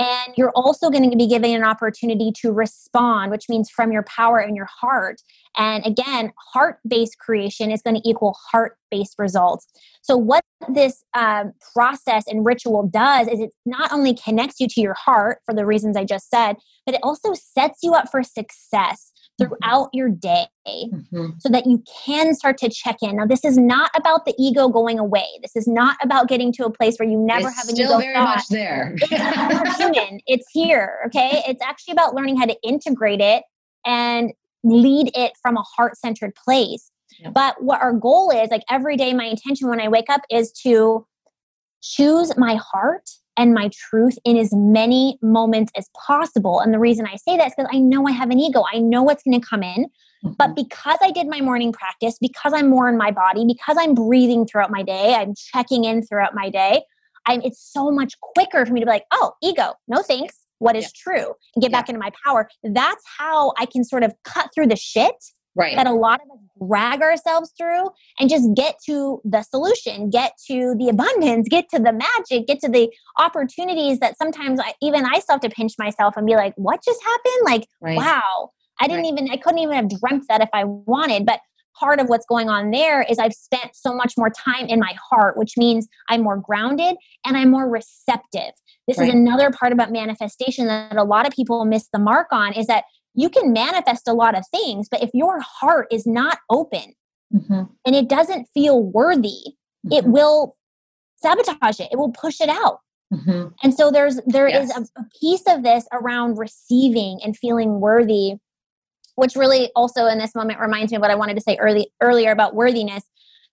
And you're also going to be given an opportunity to respond, which means from your power and your heart. And again, heart based creation is going to equal heart based results. So, what this um, process and ritual does is it not only connects you to your heart for the reasons I just said, but it also sets you up for success. Throughout your day mm-hmm. so that you can start to check in. Now, this is not about the ego going away. This is not about getting to a place where you never it's have an still ego very thought. much there. it's human. It's here. Okay. It's actually about learning how to integrate it and lead it from a heart centered place. Yep. But what our goal is, like every day, my intention when I wake up is to choose my heart and my truth in as many moments as possible. And the reason I say that is because I know I have an ego. I know what's going to come in. Mm-hmm. But because I did my morning practice, because I'm more in my body, because I'm breathing throughout my day, I'm checking in throughout my day, I'm, it's so much quicker for me to be like, oh, ego, no thanks. What is yeah. true? And get yeah. back into my power. That's how I can sort of cut through the shit right. that a lot of us drag ourselves through and just get to the solution, get to the abundance, get to the magic, get to the opportunities that sometimes I, even I still have to pinch myself and be like, what just happened? Like, right. wow, I didn't right. even, I couldn't even have dreamt that if I wanted. But part of what's going on there is I've spent so much more time in my heart, which means I'm more grounded and I'm more receptive. This right. is another part about manifestation that a lot of people miss the mark on is that you can manifest a lot of things, but if your heart is not open mm-hmm. and it doesn't feel worthy, mm-hmm. it will sabotage it. It will push it out. Mm-hmm. And so there's there yes. is a, a piece of this around receiving and feeling worthy, which really also in this moment reminds me of what I wanted to say early earlier about worthiness.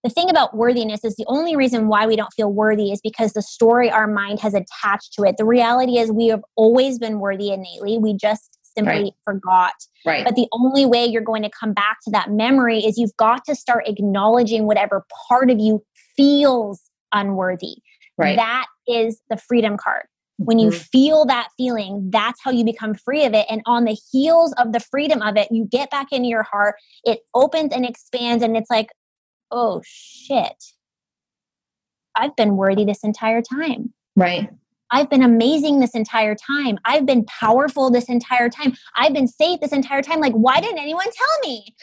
The thing about worthiness is the only reason why we don't feel worthy is because the story our mind has attached to it. The reality is we have always been worthy innately. We just simply right. forgot. Right. But the only way you're going to come back to that memory is you've got to start acknowledging whatever part of you feels unworthy. Right. That is the freedom card. When you mm-hmm. feel that feeling, that's how you become free of it. And on the heels of the freedom of it, you get back into your heart, it opens and expands, and it's like, oh shit, I've been worthy this entire time. Right. I've been amazing this entire time. I've been powerful this entire time. I've been safe this entire time. Like, why didn't anyone tell me?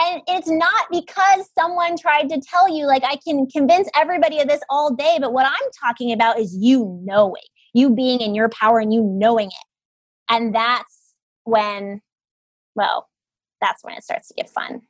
And it's not because someone tried to tell you, like, I can convince everybody of this all day. But what I'm talking about is you knowing, you being in your power and you knowing it. And that's when, well, that's when it starts to get fun.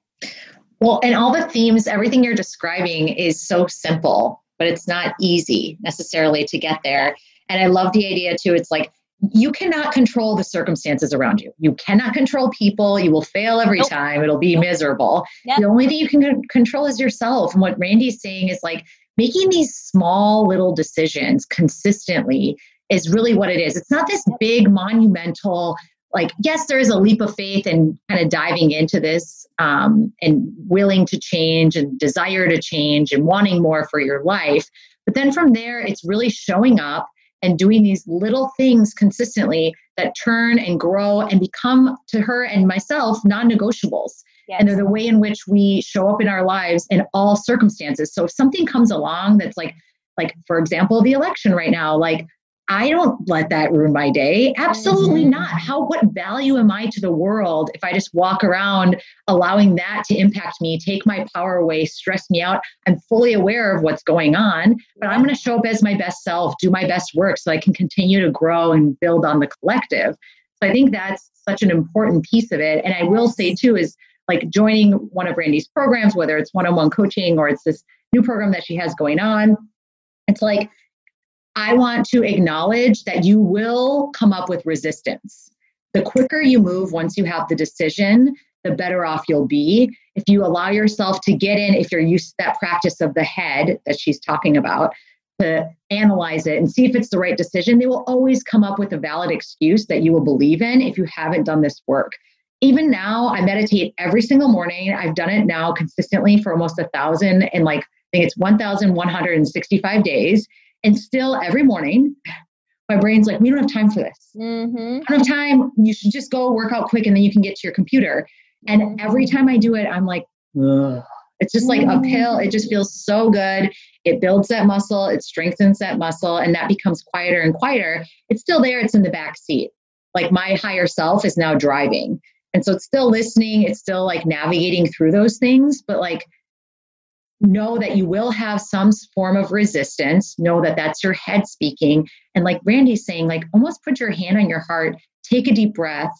Well, and all the themes, everything you're describing is so simple, but it's not easy necessarily to get there. And I love the idea too. It's like you cannot control the circumstances around you. You cannot control people. You will fail every nope. time. It'll be nope. miserable. Yep. The only thing you can control is yourself. And what Randy's saying is like making these small little decisions consistently is really what it is. It's not this big monumental like yes there is a leap of faith and kind of diving into this um, and willing to change and desire to change and wanting more for your life but then from there it's really showing up and doing these little things consistently that turn and grow and become to her and myself non-negotiables yes. and they're the way in which we show up in our lives in all circumstances so if something comes along that's like like for example the election right now like I don't let that ruin my day. Absolutely mm-hmm. not. How what value am I to the world if I just walk around allowing that to impact me, take my power away, stress me out? I'm fully aware of what's going on, but I'm going to show up as my best self, do my best work so I can continue to grow and build on the collective. So I think that's such an important piece of it. And I will say too is like joining one of Randy's programs, whether it's one-on-one coaching or it's this new program that she has going on. It's like I want to acknowledge that you will come up with resistance. The quicker you move once you have the decision, the better off you'll be. If you allow yourself to get in, if you're used to that practice of the head that she's talking about, to analyze it and see if it's the right decision, they will always come up with a valid excuse that you will believe in if you haven't done this work. Even now, I meditate every single morning. I've done it now consistently for almost a thousand and like I think it's 1,165 days. And still every morning, my brain's like, we don't have time for this. Mm-hmm. I don't have time. You should just go work out quick and then you can get to your computer. And every time I do it, I'm like, Ugh. it's just like mm-hmm. uphill. It just feels so good. It builds that muscle, it strengthens that muscle, and that becomes quieter and quieter. It's still there, it's in the back seat. Like my higher self is now driving. And so it's still listening, it's still like navigating through those things, but like know that you will have some form of resistance know that that's your head speaking. And like randy's saying like almost put your hand on your heart take a deep breath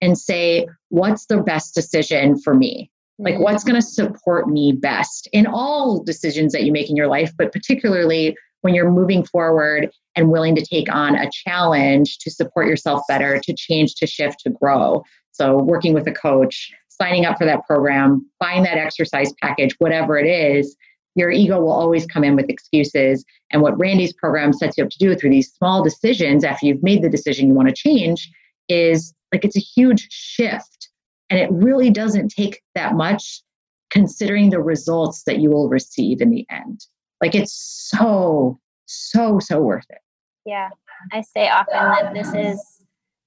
and say what's the best decision for me? Like what's going to support me best in all decisions that you make in your life but particularly when you're moving forward and willing to take on a challenge to support yourself better to change to shift to grow. So working with a coach signing up for that program, buying that exercise package, whatever it is, your ego will always come in with excuses. And what Randy's program sets you up to do through these small decisions after you've made the decision you want to change is like it's a huge shift. And it really doesn't take that much considering the results that you will receive in the end. Like it's so, so, so worth it. Yeah. I say often that this is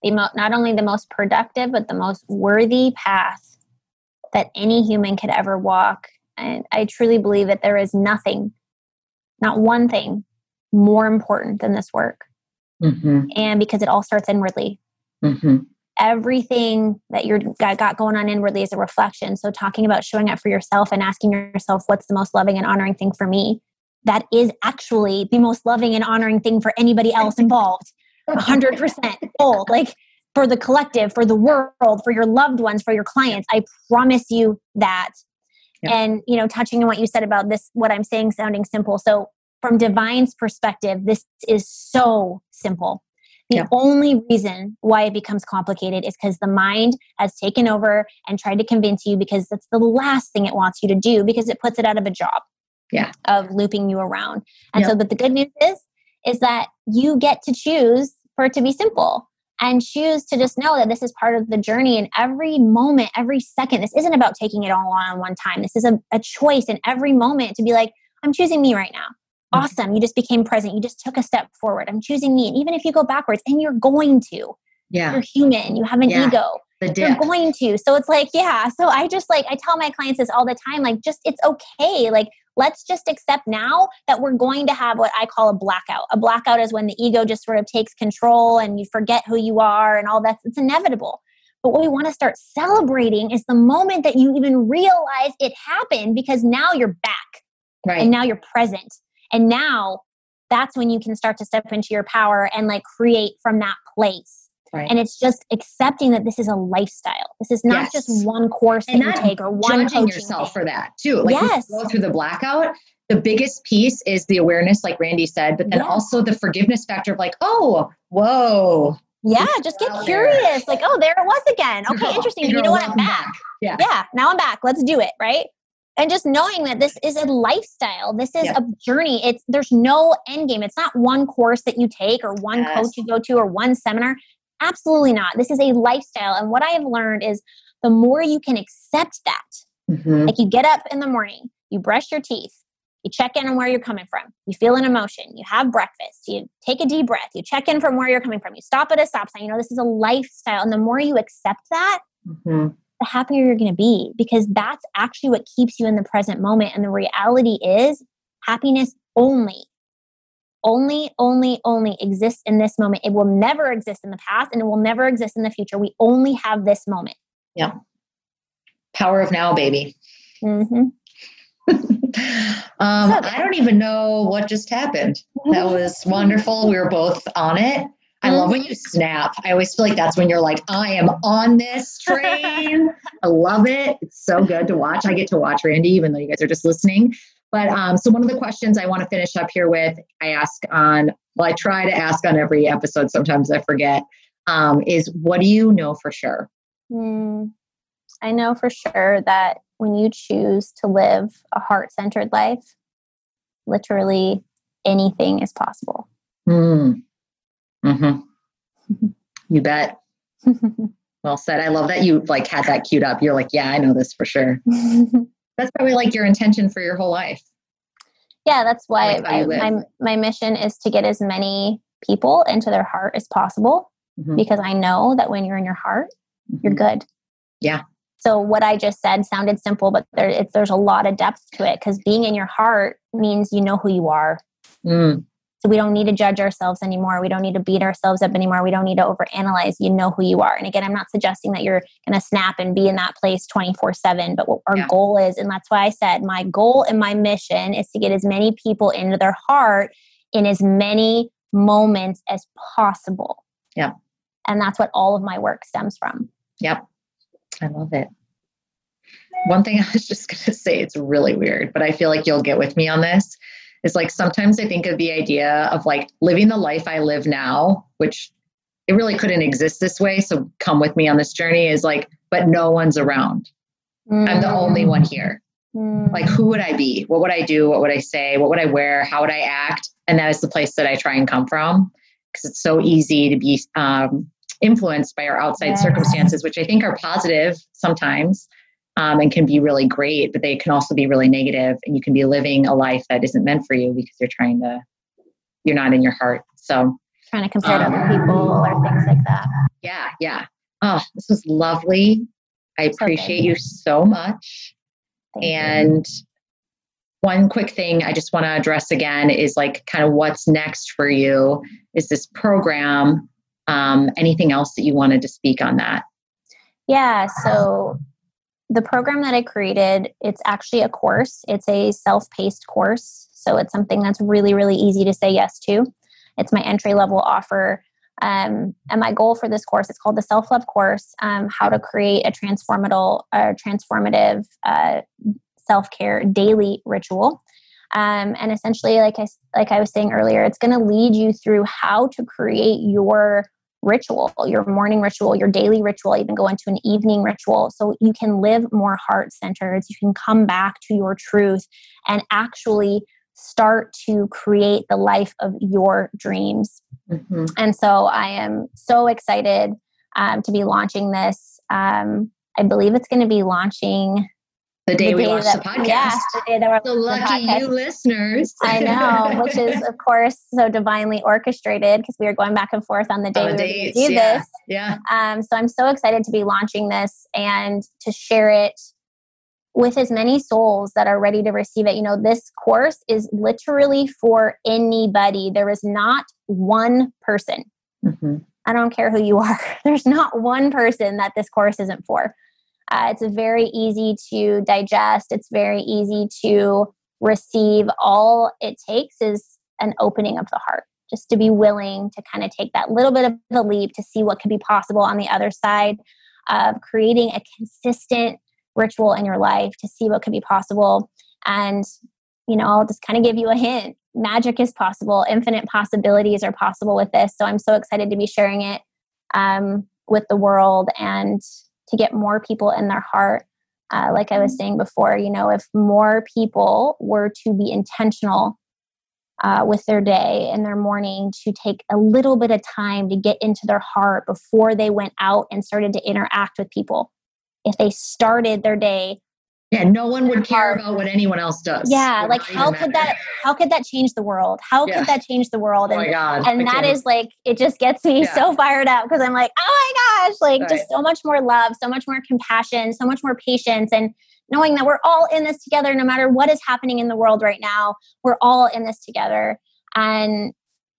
the mo- not only the most productive, but the most worthy path that any human could ever walk. And I truly believe that there is nothing, not one thing, more important than this work. Mm-hmm. And because it all starts inwardly. Mm-hmm. Everything that you're got going on inwardly is a reflection. So, talking about showing up for yourself and asking yourself, what's the most loving and honoring thing for me? That is actually the most loving and honoring thing for anybody else involved. 100% bold. Like, for the collective, for the world, for your loved ones, for your clients. I promise you that. Yeah. And, you know, touching on what you said about this, what I'm saying sounding simple. So, from Divine's perspective, this is so simple. The yeah. only reason why it becomes complicated is because the mind has taken over and tried to convince you because that's the last thing it wants you to do because it puts it out of a job. Yeah. Of looping you around. And so, but the good news is, is that you get to choose for it to be simple and choose to just know that this is part of the journey and every moment every second. This isn't about taking it all on one time. This is a, a choice in every moment to be like i'm choosing me right now. Mm-hmm. awesome. You just became present. You just took a step forward. I'm choosing me. And even if you go backwards and you're going to yeah. you're human. You have an yeah. ego. You're going to. So it's like yeah. So i just like i tell my clients this all the time like just it's okay. Like let's just accept now that we're going to have what I call a blackout. A blackout is when the ego just sort of takes control and you forget who you are and all that. It's inevitable. But what we want to start celebrating is the moment that you even realize it happened because now you're back. Right. And now you're present. And now that's when you can start to step into your power and like create from that place. Right. And it's just accepting that this is a lifestyle. This is not yes. just one course and that you take or one judging yourself thing. for that too. Like yes. go through the blackout. The biggest piece is the awareness, like Randy said, but then also the forgiveness factor of like, oh, whoa. Yeah, just get curious. There. Like, oh, there it was again. Okay, Girl, interesting. You know what? I'm back. back. Yeah. Yeah. Now I'm back. Let's do it. Right and just knowing that this is a lifestyle this is yeah. a journey it's there's no end game it's not one course that you take or one yes. coach you go to or one seminar Absolutely not. This is a lifestyle. And what I have learned is the more you can accept that, mm-hmm. like you get up in the morning, you brush your teeth, you check in on where you're coming from, you feel an emotion, you have breakfast, you take a deep breath, you check in from where you're coming from, you stop at a stop sign. You know, this is a lifestyle. And the more you accept that, mm-hmm. the happier you're going to be because that's actually what keeps you in the present moment. And the reality is, happiness only only, only, only exists in this moment. It will never exist in the past and it will never exist in the future. We only have this moment. Yeah. Power of now, baby. Mm-hmm. um, I don't even know what just happened. That was wonderful. We were both on it. I love when you snap. I always feel like that's when you're like, I am on this train. I love it. It's so good to watch. I get to watch Randy, even though you guys are just listening. But um, so one of the questions I want to finish up here with, I ask on, well, I try to ask on every episode. Sometimes I forget. Um, is what do you know for sure? Mm, I know for sure that when you choose to live a heart centered life, literally anything is possible. Mm. Mm-hmm. you bet. well said. I love that you like had that queued up. You're like, yeah, I know this for sure. that's probably like your intention for your whole life yeah that's why I, my, my mission is to get as many people into their heart as possible mm-hmm. because I know that when you're in your heart, mm-hmm. you're good. Yeah. So what I just said sounded simple, but there, there's a lot of depth to it because being in your heart means you know who you are. Mm. So we don't need to judge ourselves anymore. We don't need to beat ourselves up anymore. We don't need to overanalyze. You know who you are. And again, I'm not suggesting that you're going to snap and be in that place 24 7, but what our yeah. goal is, and that's why I said my goal and my mission is to get as many people into their heart in as many moments as possible. Yeah. And that's what all of my work stems from. Yep. I love it. One thing I was just going to say, it's really weird, but I feel like you'll get with me on this is like sometimes I think of the idea of like living the life I live now, which it really couldn't exist this way. So come with me on this journey is like, but no one's around. Mm. I'm the only one here. Mm. Like, who would I be? What would I do? What would I say? What would I wear? How would I act? And that is the place that I try and come from because it's so easy to be um, influenced by our outside yeah. circumstances, which I think are positive sometimes um, and can be really great, but they can also be really negative, and you can be living a life that isn't meant for you because you're trying to, you're not in your heart. So trying to compare um, to other people or things like that. Yeah, yeah. Oh, this was lovely. I appreciate you so much. Thank and you. one quick thing I just want to address again is like kind of what's next for you. Is this program? Um, anything else that you wanted to speak on that? Yeah. So the program that I created, it's actually a course. It's a self-paced course. So it's something that's really, really easy to say yes to. It's my entry level offer. Um, and my goal for this course, it's called the Self Love Course um, How to Create a Transformative, uh, transformative uh, Self Care Daily Ritual. Um, and essentially, like I, like I was saying earlier, it's going to lead you through how to create your ritual, your morning ritual, your daily ritual, even go into an evening ritual. So you can live more heart centered. You can come back to your truth and actually start to create the life of your dreams. Mm-hmm. And so I am so excited um, to be launching this. Um, I believe it's going to be launching the day, the we launched that, the podcast. Yeah, the day that we're so lucky you listeners. I know, which is of course so divinely orchestrated because we were going back and forth on the day on we dates, do yeah, this. Yeah. Um, so I'm so excited to be launching this and to share it with as many souls that are ready to receive it. You know, this course is literally for anybody. There is not one person. Mm-hmm. I don't care who you are. There's not one person that this course isn't for. Uh, it's very easy to digest, it's very easy to receive. All it takes is an opening of the heart, just to be willing to kind of take that little bit of the leap to see what could be possible on the other side of creating a consistent ritual in your life to see what could be possible. And, you know, I'll just kind of give you a hint magic is possible, infinite possibilities are possible with this. So I'm so excited to be sharing it um, with the world and to get more people in their heart. Uh, like I was saying before, you know, if more people were to be intentional uh, with their day and their morning to take a little bit of time to get into their heart before they went out and started to interact with people. If they started their day yeah, no one would care about what anyone else does. Yeah, like how could that how could that change the world? How yeah. could that change the world? Oh and, oh my God. and that is like it just gets me yeah. so fired up because I'm like, oh my gosh, like right. just so much more love, so much more compassion, so much more patience and knowing that we're all in this together no matter what is happening in the world right now. We're all in this together. And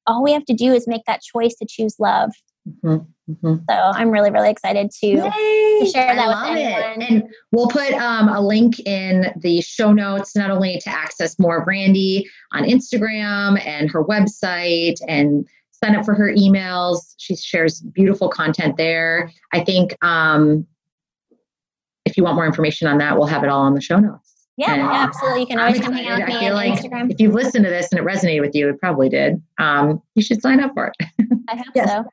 all we have to do is make that choice to choose love. Mm-hmm. Mm-hmm. So I'm really, really excited to, to share that with anyone. It. And we'll put um, a link in the show notes, not only to access more of Randy on Instagram and her website and sign up for her emails. She shares beautiful content there. I think um, if you want more information on that, we'll have it all on the show notes. Yeah, and absolutely. You can always come hang out with me I feel like Instagram. If you've listened to this and it resonated with you, it probably did. Um, you should sign up for it. I hope yes. so.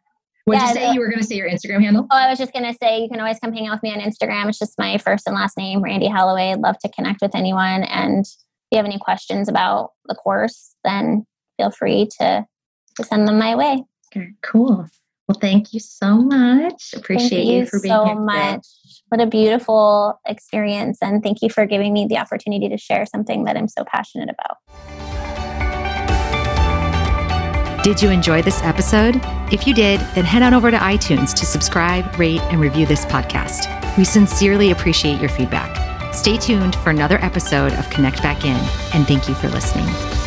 What yeah, you say? You were going to say your Instagram handle? Oh, I was just going to say you can always come hang out with me on Instagram. It's just my first and last name, Randy Holloway. I'd love to connect with anyone. And if you have any questions about the course, then feel free to, to send them my way. Okay, cool. Well, thank you so much. Appreciate you, you, for being so here. so much. What a beautiful experience. And thank you for giving me the opportunity to share something that I'm so passionate about. Did you enjoy this episode? If you did, then head on over to iTunes to subscribe, rate, and review this podcast. We sincerely appreciate your feedback. Stay tuned for another episode of Connect Back In, and thank you for listening.